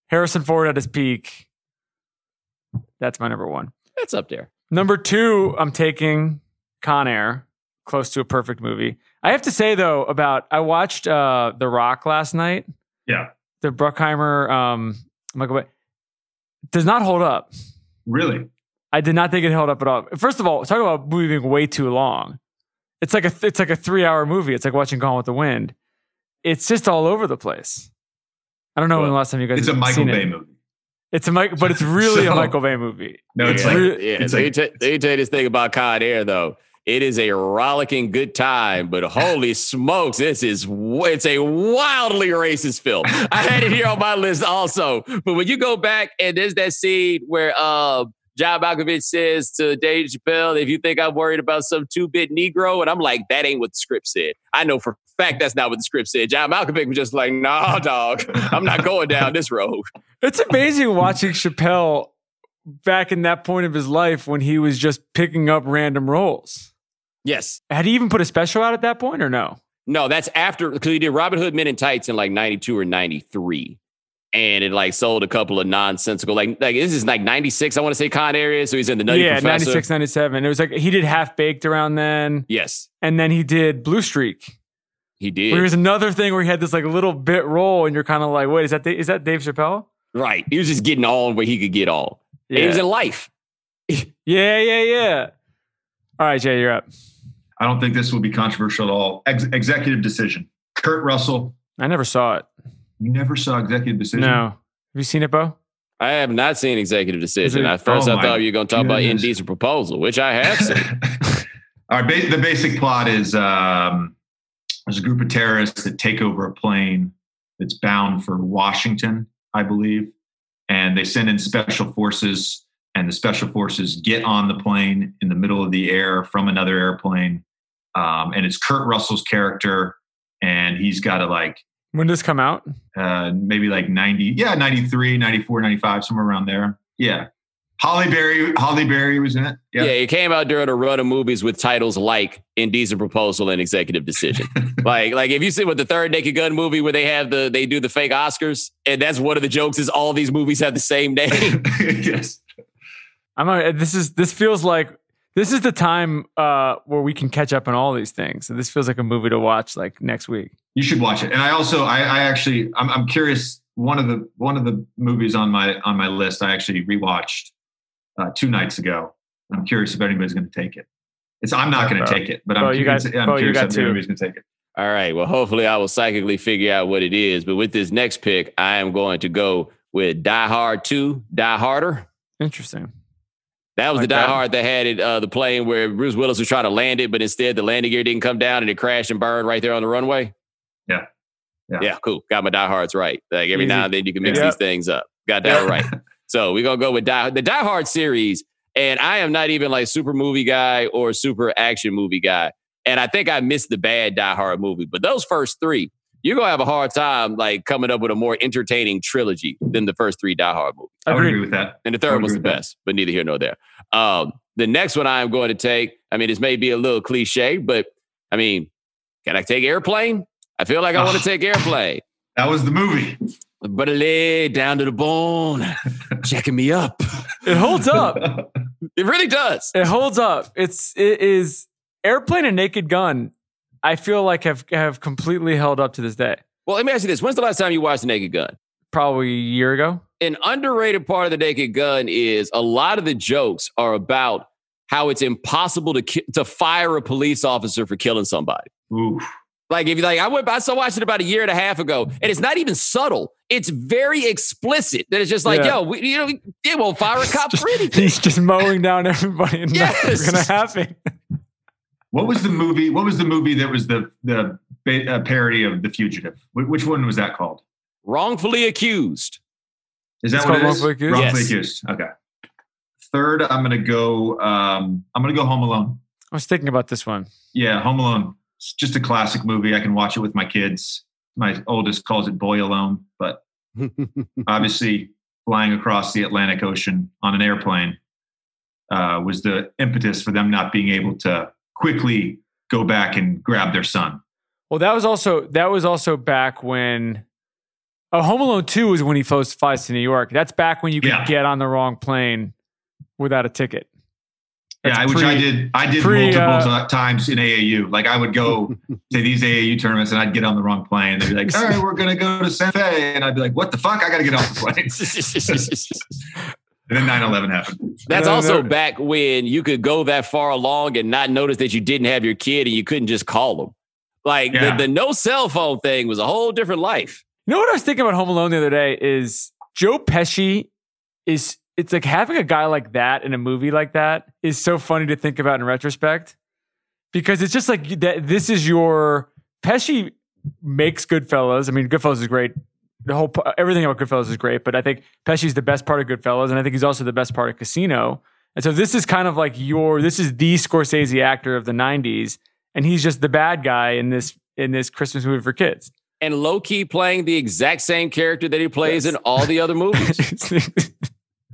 C: Harrison Ford at his peak. That's my number one.
D: That's up there.
C: Number two, I'm taking Con Air, close to a perfect movie. I have to say though, about I watched uh The Rock last night.
B: Yeah,
C: The Bruckheimer um Michael Bay does not hold up.
B: really.
C: I did not think it held up at all. First of all, talk about movie being way too long. It's like a it's like a three hour movie. It's like watching Gone with the Wind. It's just all over the place. I don't know when the last time you guys
B: It's a Michael
C: seen
B: Bay
C: it.
B: movie.
C: It's a Mike, but it's really a Michael Bay movie.
B: No, it's
D: yeah,
B: like
C: re-
D: yeah.
B: it's
D: let,
B: like-
D: tell, let me tell you this thing about Con Air though. It is a rollicking good time, but holy smokes, this is it's a wildly racist film. I had it here on my list also. But when you go back and there's that scene where uh, John Malkovich says to Dave Chappelle, "If you think I'm worried about some two-bit Negro," and I'm like, "That ain't what the script said." I know for a fact that's not what the script said. John Malkovich was just like, "Nah, dog, I'm not going down this road."
C: It's amazing watching Chappelle back in that point of his life when he was just picking up random roles.
D: Yes.
C: Had he even put a special out at that point or no?
D: No, that's after because he did Robin Hood Men in Tights in like 92 or 93. And it like sold a couple of nonsensical, like like this is like 96, I want to say Con Air. So he's in the Nutty
C: yeah,
D: Professor.
C: 96, 97. It was like he did Half Baked around then.
D: Yes,
C: And then he did Blue Streak.
D: he did.
C: There was another thing where he had this like little bit role, and you're kind of like, wait, is that is that Dave Chappelle?
D: right. He was just getting all where he could get on. And He was in life.
C: yeah, yeah, yeah. All right, Jay, you're up.
B: I don't think this will be controversial at all. Ex- executive decision. Kurt Russell.
C: I never saw it.
B: You never saw executive decision.
C: No, have you seen it, Bo?
D: I have not seen Executive Decision.
C: it-
D: At first,
B: Oh
D: I thought you were going to talk about
B: goodness.
D: Indecent Proposal, which I have seen.
B: All right. Ba- the basic plot is um, there's a group of terrorists that take over a plane that's bound for Washington, I believe, and they send in special forces, and the special forces get on the plane in the middle of the air from another airplane, um, and it's Kurt Russell's character, and he's got to like
C: When does this come out?
B: uh, maybe like 90, yeah, 93, 94, 95, somewhere around there. Yeah. Halle Berry, Halle Berry was in it.
D: yeah.
B: Yeah.
D: it came out during a run of movies with titles like Indecent Proposal and Executive Decision. like, like if you see what the third Naked Gun movie where they have the they do the fake Oscars, and that's one of the jokes is all these movies have the same name.
B: yes.
C: I'm. A, this is. This feels like. This is the time uh, where we can catch up on all these things. So this feels like a movie to watch like next week.
B: You should watch it. And I also, I, I actually, I'm, I'm curious. One of the one of the movies on my on my list, I actually rewatched uh, two nights ago. I'm curious if anybody's going to take it. It's I'm not going to take it, but I'm
C: Bo, you
B: curious,
C: got-
B: I'm
C: Bo, you
B: curious
C: got
B: if
C: two.
B: anybody's going to take it.
D: All right. Well, hopefully I will psychically figure out what it is. But with this next pick, I am going to go with Die Hard 2, Die Harder.
C: Interesting.
D: That was
C: Like
D: the Die
C: that?
D: Hard that had it, uh, the plane where Bruce Willis was trying to land it, but instead the landing gear didn't come down and it crashed and burned right there on the runway.
B: Yeah. Yeah.
D: Yeah, cool. Got my Die Hards right. Like every
C: Easy.
D: now and then you can mix these things up. Got that right. So we're gonna go with Die the Die Hard series. And I am not even like super movie guy or super action movie guy. And I think I missed the bad Die Hard movie. But those first three, you're gonna have a hard time like coming up with a more entertaining trilogy than the first three Die Hard movies.
B: I would agree with that.
D: And the third
B: would
D: one's the
B: agree with that.
D: best, but neither here nor there. Um, the next one I am going to take, I mean, this may be a little cliche, but I mean, can I take airplane? I feel like I want to take airplane.
B: That was the movie.
D: But a leg down to the bone, checking me up.
C: It holds up.
D: It really does.
C: it holds up. It's it is airplane and Naked Gun. I feel like have have completely held up to this day.
D: Well, let me ask you this: When's the last time you watched The Naked Gun?
C: Probably a year ago.
D: An underrated part of The Naked Gun is a lot of the jokes are about how it's impossible to ki- to fire a police officer for killing somebody.
B: Ooh.
D: Like if you like, I went, I saw watched it about a year and a half ago, and it's not even subtle. It's very explicit. That it's just like,
C: Yeah.
D: yo, we, you know, they won't fire a cop
C: Just-
D: for anything.
C: He's just mowing down everybody, and nothing's
D: Yes.
C: gonna happen.
B: What was the movie? What was the movie that was the the uh, parody of The Fugitive? Which one was that called?
D: Wrongfully accused.
B: Is that
C: It's
B: what
C: called
B: it is?
C: Wrongfully Accused?
B: Wrongfully
D: Yes.
B: accused. Okay. Third, I'm gonna go. Um, I'm gonna go Home Alone.
C: I was thinking about this one.
B: Yeah, Home Alone. It's just a classic movie. I can watch it with my kids. My oldest calls it Boy Alone, but obviously flying across the Atlantic Ocean on an airplane uh, was the impetus for them not being able to quickly go back and grab their son.
C: Well, that was also that was also back when Oh, Home Alone 2 was when he flies, flies to New York. That's back when you could
B: Yeah.
C: get on the wrong plane without a ticket.
B: yeah,
C: That's
B: which I did. I did
C: pre,
B: multiple
C: uh,
B: times in AAU. Like I would go to these AAU tournaments and I'd get on the wrong plane. They'd be like, "All right, we're gonna go to Santa Fe," and I'd be like, "What the fuck? I gotta get off the plane." And then 9/11 happened.
D: That's also back when you could go that far along and not notice that you didn't have your kid and you couldn't just call them. Like
B: Yeah.
D: the, the no cell phone thing was a whole different life.
C: You know what I was thinking about Home Alone the other day is Joe Pesci is it's like having a guy like that in a movie like that is so funny to think about in retrospect because it's just like that this is your Pesci makes Goodfellas. I mean Goodfellas is great. The whole everything about Goodfellas is great, but I think Pesci's the best part of Goodfellas and I think he's also the best part of Casino. And so this is kind of like your this is the Scorsese actor of the 90s and he's just the bad guy in this in this Christmas movie for kids.
D: And low key playing the exact same character that he plays
C: Yes.
D: in all the other movies.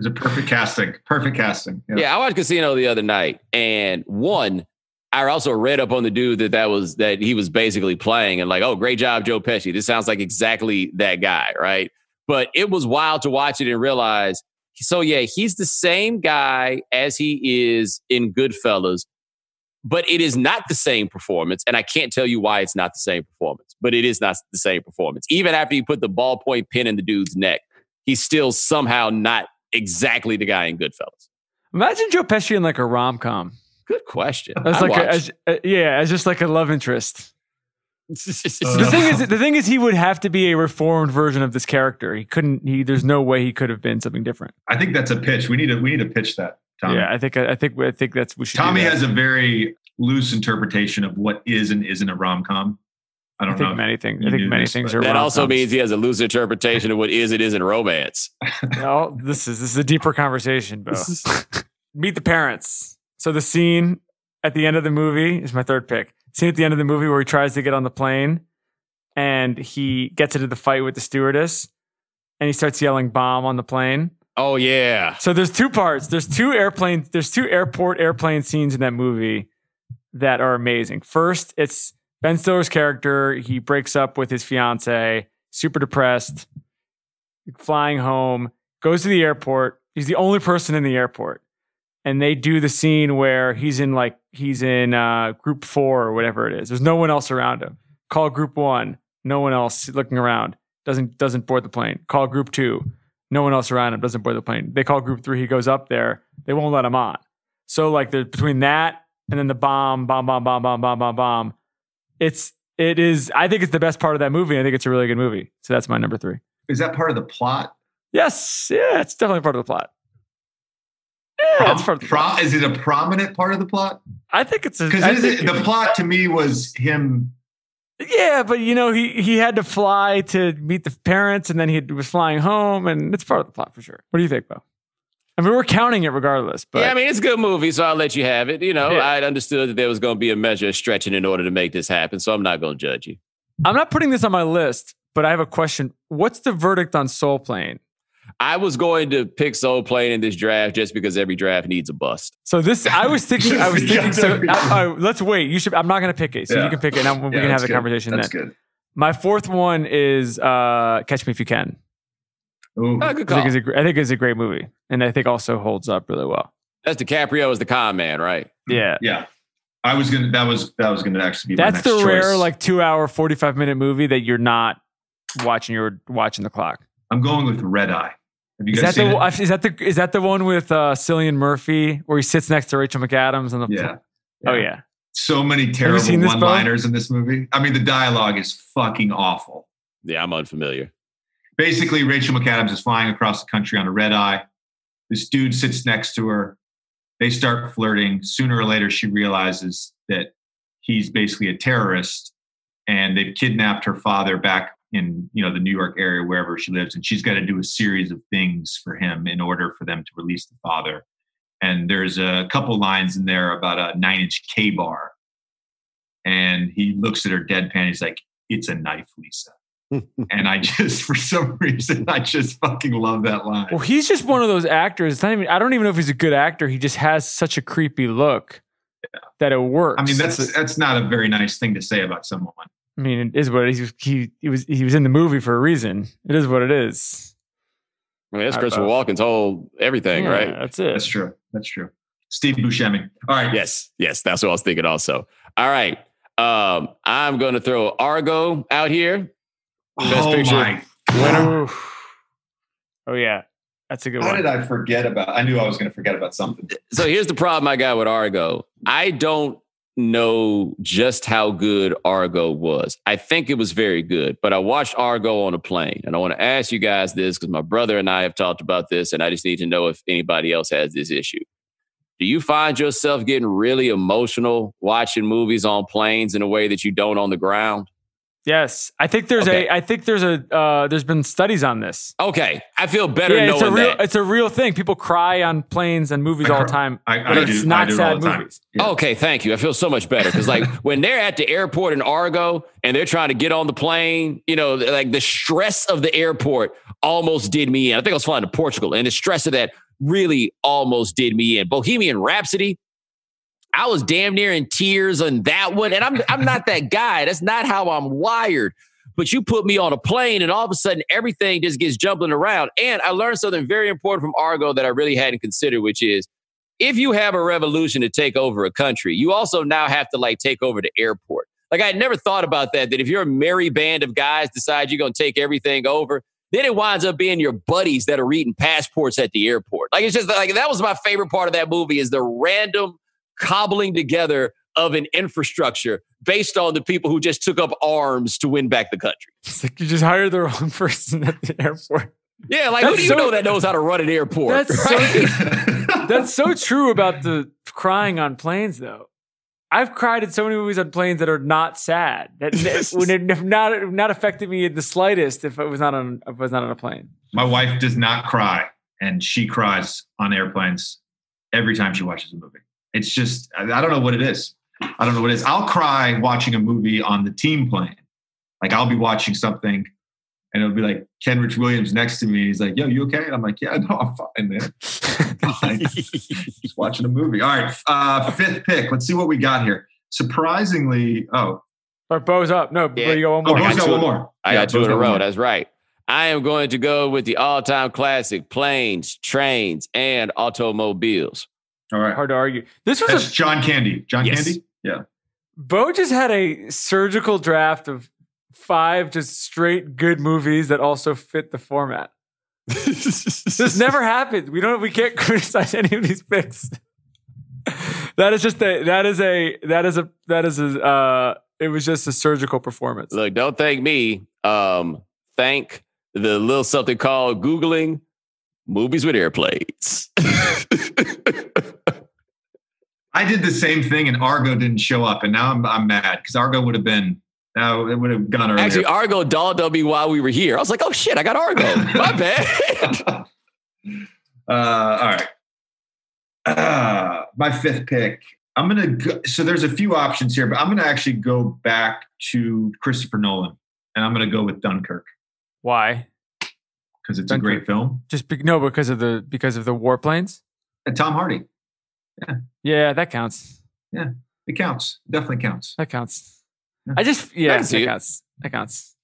B: It was a perfect casting. Perfect casting.
D: Yeah, I watched Casino the other night, and one, I also read up on the dude that that was that he was basically playing, and like, oh, great job, Joe Pesci. This sounds like exactly that guy, right? But it was wild to watch it and realize. So yeah, he's the same guy as he is in Goodfellas, but it is not the same performance, and I can't tell you why it's not the same performance. But it is not the same performance. Even after you put the ballpoint pin in the dude's neck, he's still somehow not exactly the guy in Goodfellas.
C: Imagine Joe Pesci in like a rom com.
D: Good question.
C: As
D: I
C: like a, as, uh, yeah, as just like a love interest. The thing is, the thing is, he would have to be a reformed version of this character. He couldn't. He there's no way he could have been something different.
B: I think that's a pitch. We need to we need to pitch that. Tommy.
C: Yeah, I think I think I think that's we should.
B: Tommy
C: that.
B: has a very loose interpretation of what is and isn't a rom com. I
C: I
B: don't
C: think
B: know.
C: many things. I think many
B: this,
C: things are.
D: that also
C: rom-coms.
D: means he has a loose interpretation of what is and isn't romance.
C: No, this is this is a deeper conversation, Bo. Meet the parents. So the scene at the end of the movie is my third pick. Scene at the end of the movie where he tries to get on the plane and he gets into the fight with the stewardess and he starts yelling bomb on the plane.
D: Oh yeah.
C: So there's two parts. There's two airplanes. There's two airport airplane scenes in that movie that are amazing. First, it's Ben Stiller's character. He breaks up with his fiance, super depressed, flying home, goes to the airport. He's the only person in the airport. And they do the scene where he's in like he's in uh, group four or whatever it is. There's no one else around him. Call group one. No one else looking around. Doesn't doesn't board the plane. Call group two no one else around him doesn't board the plane. They call group three. He goes up there. They won't let him on. So like there's between that and then the bomb, bomb, bomb, bomb, bomb, bomb, bomb, bomb. It's it is. I think it's the best part of that movie. I think it's a really good movie. So that's my number three.
B: Is that part of the plot?
C: Yes, yeah, it's definitely part of the plot. Yeah, it's part of the
B: Pro- is it a prominent part of the plot?
C: I think it's a. I
B: Because
C: think-
B: the plot to me was him.
C: yeah, but you know he he had to fly to meet the parents, and then he was flying home, and it's part of the plot for sure. What do you think, Bo? I mean, we're counting it regardless, but
D: yeah, I mean it's a good movie, so I'll let you have it. You know,
C: Yeah.
D: I'd understood that there was going to be a measure of stretching in order to make this happen, so I'm not going to judge you.
C: I'm not putting this on my list, but I have a question. What's the verdict on Soul Plane?
D: I was going to pick Soul Plane in this draft just because every draft needs a bust.
C: So this, I was thinking, I was thinking. So
B: Yeah.
C: uh, uh, let's wait. You should. I'm not going to pick it. So
B: Yeah.
C: you can pick it, and we
B: Yeah,
C: can have
B: that's
C: the
B: good.
C: conversation
B: That's
C: then.
B: good.
C: My fourth one is uh, Catch Me If You Can.
B: Ooh.
D: Oh, good
C: I
D: call.
C: think, it's a, I think it's a great movie, and I think also holds up really well.
D: That's DiCaprio as the con man, right?
C: Yeah,
B: Yeah. I was gonna. That was that was gonna actually be. my
C: that's
B: next
C: the rare
B: choice.
C: like two hour, forty five minute movie that you're not watching. You're watching the clock.
B: I'm going with Red Eye. Have you
C: Is
B: guys
C: that
B: seen
C: the
B: it?
C: is that the is that the one with uh, Cillian Murphy where he sits next to Rachel McAdams on the
B: Yeah.
C: Oh yeah.
B: So many terrible
C: seen this, Bo?
B: one-liners in this movie. I mean, the dialogue is fucking awful.
D: Yeah, I'm unfamiliar.
B: Basically, Rachel McAdams is flying across the country on a red eye. This dude sits next to her. They start flirting. Sooner or later, she realizes that he's basically a terrorist and they've kidnapped her father back in you know the New York area, wherever she lives, and she's got to do a series of things for him in order for them to release the father. And there's a couple lines in there about a nine inch KA-BAR, and he looks at her deadpan. He's like, "It's a knife, Lisa." and I just, for some reason, I just fucking love that line.
C: Well, he's just one of those actors. It's not even, I don't even know if he's a good actor. He just has such a creepy look yeah. that it works.
B: I mean, that's that's not a very nice thing to say about someone.
C: I mean, it is what it is. He, he was he was in the movie for a reason. It is what it is.
D: I mean, that's Christopher Walken's whole everything, yeah, right?
C: That's it.
B: That's true. That's true. Steve Buscemi. All right.
D: Yes, yes, that's what I was thinking. Also, all right. Um, I'm going to throw Argo out here.
B: Best oh picture my
C: winner. Oh yeah, that's a good
B: How
C: one.
B: How did I forget about? I knew I was going to forget about something.
D: So here's the problem I got with Argo. I don't know just how good Argo was. I think it was very good, but I watched Argo on a plane. And I want to ask you guys this because my brother and I have talked about this, and I just need to know if anybody else has this issue. Do you find yourself getting really emotional watching movies on planes in a way that you don't on the ground?
C: Yes, I think there's okay. a. I think there's a. Uh, there's been studies on this.
D: Okay, I feel better
C: yeah,
D: knowing
C: it's a real,
D: that.
C: It's a real thing. People cry on planes and movies
B: I
C: all the time.
B: I,
C: but
B: I
C: it's
B: do,
C: not sad movies.
D: Yeah. Okay, thank you. I feel so much better because like when they're at the airport in Argo and they're trying to get on the plane, you know, like the stress of the airport almost did me in. I think I was flying to Portugal, and the stress of that really almost did me in. Bohemian Rhapsody. I was damn near in tears on that one, and I'm I'm not that guy. That's not how I'm wired but you put me on a plane and all of a sudden everything just gets jumbling around. And I learned something very important from Argo that I really hadn't considered, which is if you have a revolution to take over a country, you also now have to like take over the airport. Like I had never thought about that, that if you're a merry band of guys decide you're going to take everything over, then it winds up being your buddies that are reading passports at the airport. Like it's just like that was my favorite part of that movie is the random cobbling together of an infrastructure based on the people who just took up arms to win back the country.
C: It's like you just hired the wrong person at the airport.
D: Yeah, like that's who do you so, know that knows how to run an airport?
C: That's, right? so, that's so true about the crying on planes, though. I've cried in so many movies on planes that are not sad. That would have not not affected me in the slightest if it was not on if it was not on a plane.
B: My wife does not cry, and she cries on airplanes every time she watches a movie. It's just I don't know what it is. I don't know what it is. I'll cry watching a movie on the team plane. Like I'll be watching something and it'll be like Kenrich Williams next to me. He's like, yo, you okay? And I'm like, yeah, no, I'm fine, man. fine. Just watching a movie. All right. Uh, fifth pick. Let's see what we got here. Surprisingly, oh.
C: But Bo's up. No, yeah. you go one more.
B: Oh, Bo's got one more.
D: I yeah, got two in a row. That's right. I am going to go with the all-time classic planes, trains, and automobiles.
B: All right.
C: Hard to argue. This was
B: That's
C: a,
B: John Candy. John yes. Candy? Yeah.
C: Bo just had a surgical draft of five just straight good movies that also fit the format. this never happened. We don't. We can't criticize any of these picks. that is just a. That is a. That is a. That is a. Uh, it was just a surgical performance.
D: Look, don't thank me. Um, thank the little something called googling movies with airplanes.
B: I did the same thing, and Argo didn't show up, and now I'm I'm mad because Argo would have been. Now it would have gone earlier.
D: Actually, Argo dolled on me while we were here. I was like, "Oh shit, I got Argo." My bad.
B: uh, all right. Uh, my fifth pick. I'm gonna go, so there's a few options here, but I'm gonna actually go back to Christopher Nolan, and I'm gonna go with Dunkirk.
C: Why?
B: Because it's Dunkirk. a great film.
C: Just be, no, because of the because of the warplanes.
B: And Tom Hardy.
C: Yeah. Yeah, that counts.
B: Yeah, it counts. Definitely counts.
C: That counts. Yeah. I just yeah, I that counts. That counts.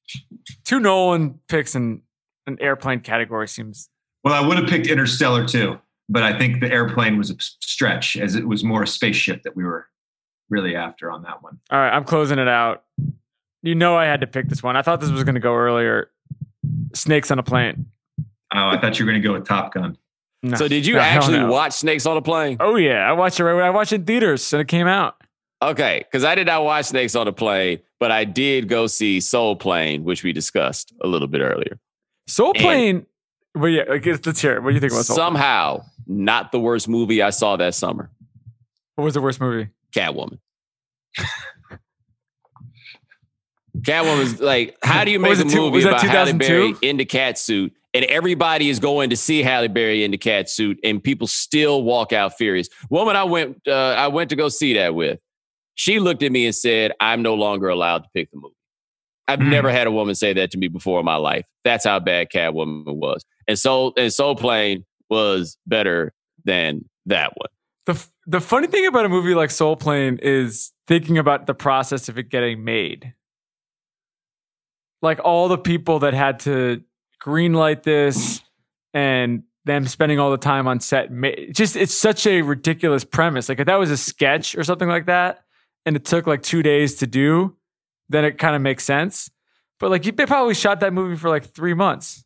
C: Two Nolan picks in an airplane category seems.
B: Well, I would have picked Interstellar too, but I think the airplane was a stretch, as it was more a spaceship that we were really after on that one.
C: All right, I'm closing it out. You know, I had to pick this one. I thought this was going to go earlier. Snakes on a plane.
B: Oh, I thought you were going to go with Top Gun.
D: No, so did you no, actually no. watch Snakes on a Plane?
C: Oh yeah, I watched it. Right when I watched it in theaters and it came out.
D: Okay, because I did not watch Snakes on a Plane, but I did go see Soul Plane, which we discussed a little bit earlier.
C: Soul Plane. but yeah, let's hear it. What do you think about Soul
D: Somehow, Plane? not the worst movie I saw that summer.
C: What was the worst movie?
D: Catwoman. Catwoman was like, how do you make a
C: two-
D: movie about Halle Berry in the cat suit and everybody is going to see Halle Berry in the cat suit and people still walk out furious? Woman, I went, uh, I went to go see that with. She looked at me and said, "I'm no longer allowed to pick the movie." I've
B: Hmm.
D: never had a woman say that to me before in my life. That's how bad Catwoman was, and so and Soul Plane was better than that one.
C: The f- the funny thing about a movie like Soul Plane is thinking about the process of it getting made. Like all the people that had to greenlight this and them spending all the time on set. Just it's such a ridiculous premise. Like if that was a sketch or something like that, and it took like two days to do, then it kind of makes sense. But like they probably shot that movie for like three months.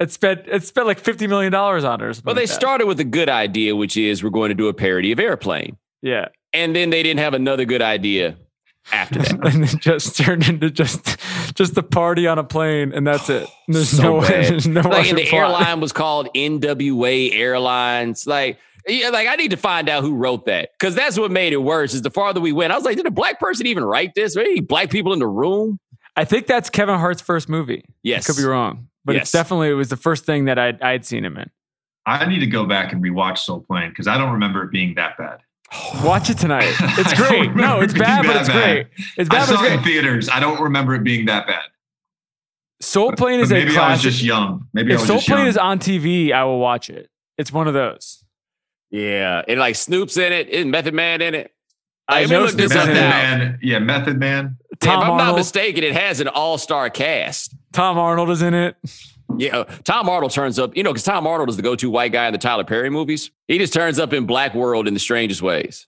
C: It spent it spent like fifty million dollars on it. Or something
D: Well, they
C: like
D: started with a good idea, which is we're going to do a parody of Airplane,
C: Yeah.
D: and then they didn't have another good idea after that.
C: and it just turned into just just a party on a plane, and that's it. There's
D: So
C: no
D: bad.
C: there's no
D: like, and the
C: plot.
D: airline was called NWA Airlines. Like, yeah, like I need to find out who wrote that because that's what made it worse. Is the farther we went, I was like, did a black person even write this? Are any black people in the room?
C: I think that's Kevin Hart's first movie.
D: Yes,
C: I could be wrong, but
D: Yes.
C: it's definitely it was the first thing that I'd I'd seen him in.
B: I need to go back and rewatch Soul Plane because I don't remember it being that bad.
C: Watch it tonight. It's great. No, it's bad,
B: being
C: but it's
B: bad.
C: great. It's
B: I
C: bad, but
B: saw
C: it's
B: it in theaters. I don't remember it being that bad.
C: Soul Plane
B: But
C: is a
B: maybe I was just young. Maybe I
C: if
B: was
C: Soul
B: just
C: Plane
B: young.
C: is on TV, I will watch it. It's one of those.
D: Yeah, and like Snoop's in it, is Method Man in it?
C: I
D: Let
C: know
D: look this
C: Snoop's
D: up
C: in
B: Method
C: it.
B: Man. Yeah, Method Man.
C: Tom
D: if I'm not mistaken, it has an all-star cast.
C: Tom Arnold is in it.
D: Yeah, uh, Tom Arnold turns up, you know, because Tom Arnold is the go-to white guy in the Tyler Perry movies. He just turns up in Black World in the strangest ways.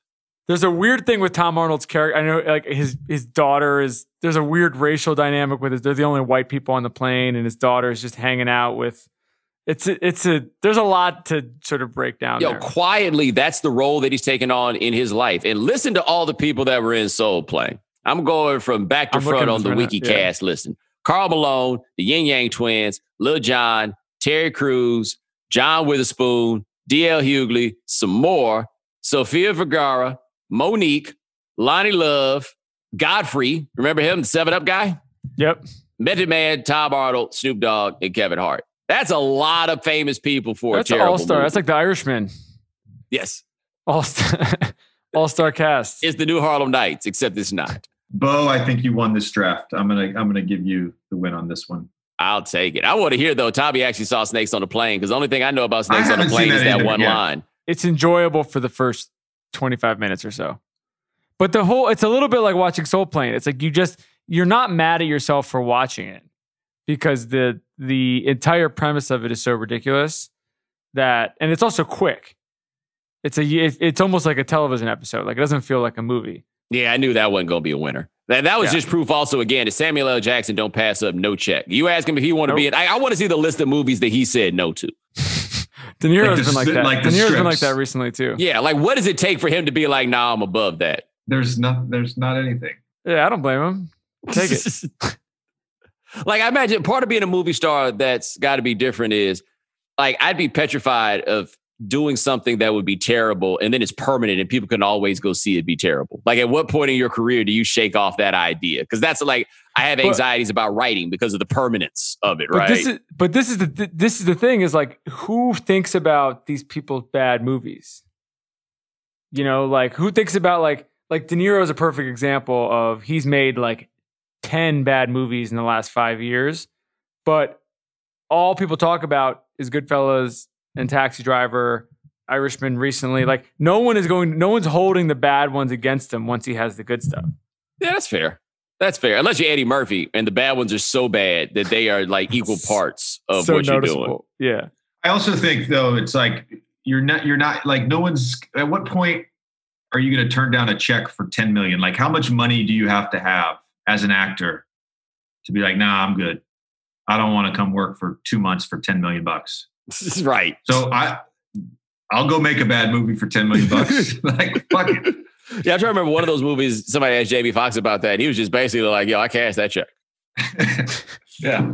C: There's a weird thing with Tom Arnold's character. I know, like his his daughter is. There's a weird racial dynamic with it. They're the only white people on the plane, and his daughter is just hanging out with. It's a, it's a. There's a lot to sort of break down
D: Yo,
C: there.
D: quietly, that's the role that he's taken on in his life. And listen to all the people that were in Soul Plane. I'm going from back to
C: I'm
D: front on the
C: for
D: wiki
C: that, yeah.
D: cast listen. Karl Malone, the Ying Yang Twins, Lil Jon, Terry Crews, John Witherspoon, DL Hughley, some more, Sofia Vergara, Mo'Nique, Loni Love, Godfrey. Remember him, the 7 Up guy?
C: Yep.
D: Method Man, Tom Arnold, Snoop Dogg, and Kevin Hart. That's a lot of famous people for
C: That's
D: a terrible
C: all star.
D: movie.
C: That's like the Irishman.
D: yes.
C: All star. all star cast.
D: It's the new Harlem Nights, except it's not.
B: Bo, I think you won this draft. I'm gonna I'm gonna give you the win on this one.
D: I'll take it. I want to hear though. Tommy actually saw snakes on the plane because the only thing I know about snakes on the plane
B: seen
D: is
B: that
D: that one
B: yeah.
D: line.
C: it's enjoyable for the first 25 minutes or so. But the whole it's a little bit like watching Soul Plane. It's like you just you're not mad at yourself for watching it because the the entire premise of it is so ridiculous that and it's also quick. It's a it's almost like a television episode. Like it doesn't feel like a movie.
D: Yeah, I knew that wasn't going to be a winner. That, that was
C: Yeah.
D: just proof also again that Samuel L. Jackson don't pass up no check. You ask him if he want to be in. I, I want to see the list of movies that he said no to.
C: De Niro's
B: Like the
C: been like that.
B: Like
C: De Niro's been like that recently too.
D: Yeah, like what does it take for him to be like, nah, I'm above that?
B: There's not there's not anything.
C: Yeah, I don't blame him. Take it.
D: like I imagine part of being a movie star that's got to be different is like I'd be petrified of doing something that would be terrible and then it's permanent and people can always go see it be terrible. Like at what point in your career do you shake off that idea? Because that's like I have
C: But-
D: anxieties about writing because of the permanence of it,
C: But
D: right?
C: this is but this is the this is the thing is like who thinks about these people's bad movies? You know, like who thinks about like like De Niro is a perfect example of he's made like 10 bad movies in the last 5 years, but all people talk about is Goodfellas and Taxi Driver, Irishman recently. Like no one is going no one's holding the bad ones against him once he has the good stuff.
D: yeah, that's fair. That's fair. Unless you're Eddie Murphy and the bad ones are so bad that they are like equal parts of
C: so
D: what you're doing.
C: Yeah.
B: I also think though it's like you're not you're not like no one's at what point are you going to turn down a check for 10 million? Like how much money do you have to have as an actor to be like, nah, I'm good. I don't want to come work for two months for 10 million bucks.
D: right.
B: So I I'll go make a bad movie for 10 million bucks. like fuck it.
D: Yeah, I'm trying to remember one of those movies. Somebody asked Jamie Foxx about that, and he was just basically like, "Yo, I cashed that check."
B: yeah.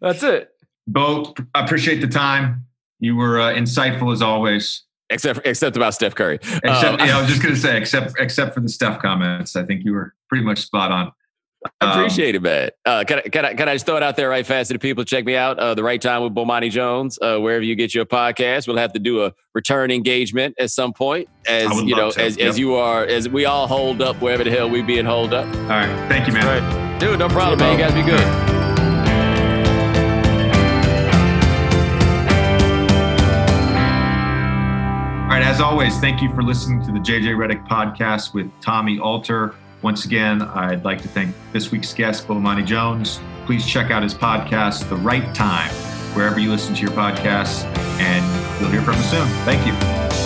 C: That's it.
B: Bo, I appreciate the time. You were uh, insightful as always.
D: Except except about Steph Curry.
B: Except,
D: Um,
B: yeah, I was just gonna say, except except for the Steph comments, I think you were pretty much spot on.
D: I appreciate um, it, man. Uh, can, I, can, I, can I just throw it out there right fast to the people? Check me out. Uh, the right time with Bomani Jones, uh, wherever you get your podcast. We'll have to do a return engagement at some point, as you know, as, yep. as you are, as we all hold up wherever the hell we be being hold up.
B: All right, thank you, man.
D: Right. Dude, no problem, man. You guys be good.
B: All right, as always, thank you for listening to the JJ Redick podcast with Tommy Alter. Once again, I'd like to thank this week's guest, Bomani Jones. Please check out his podcast, The Right Time, wherever you listen to your podcasts, and you'll hear from him soon. Thank you.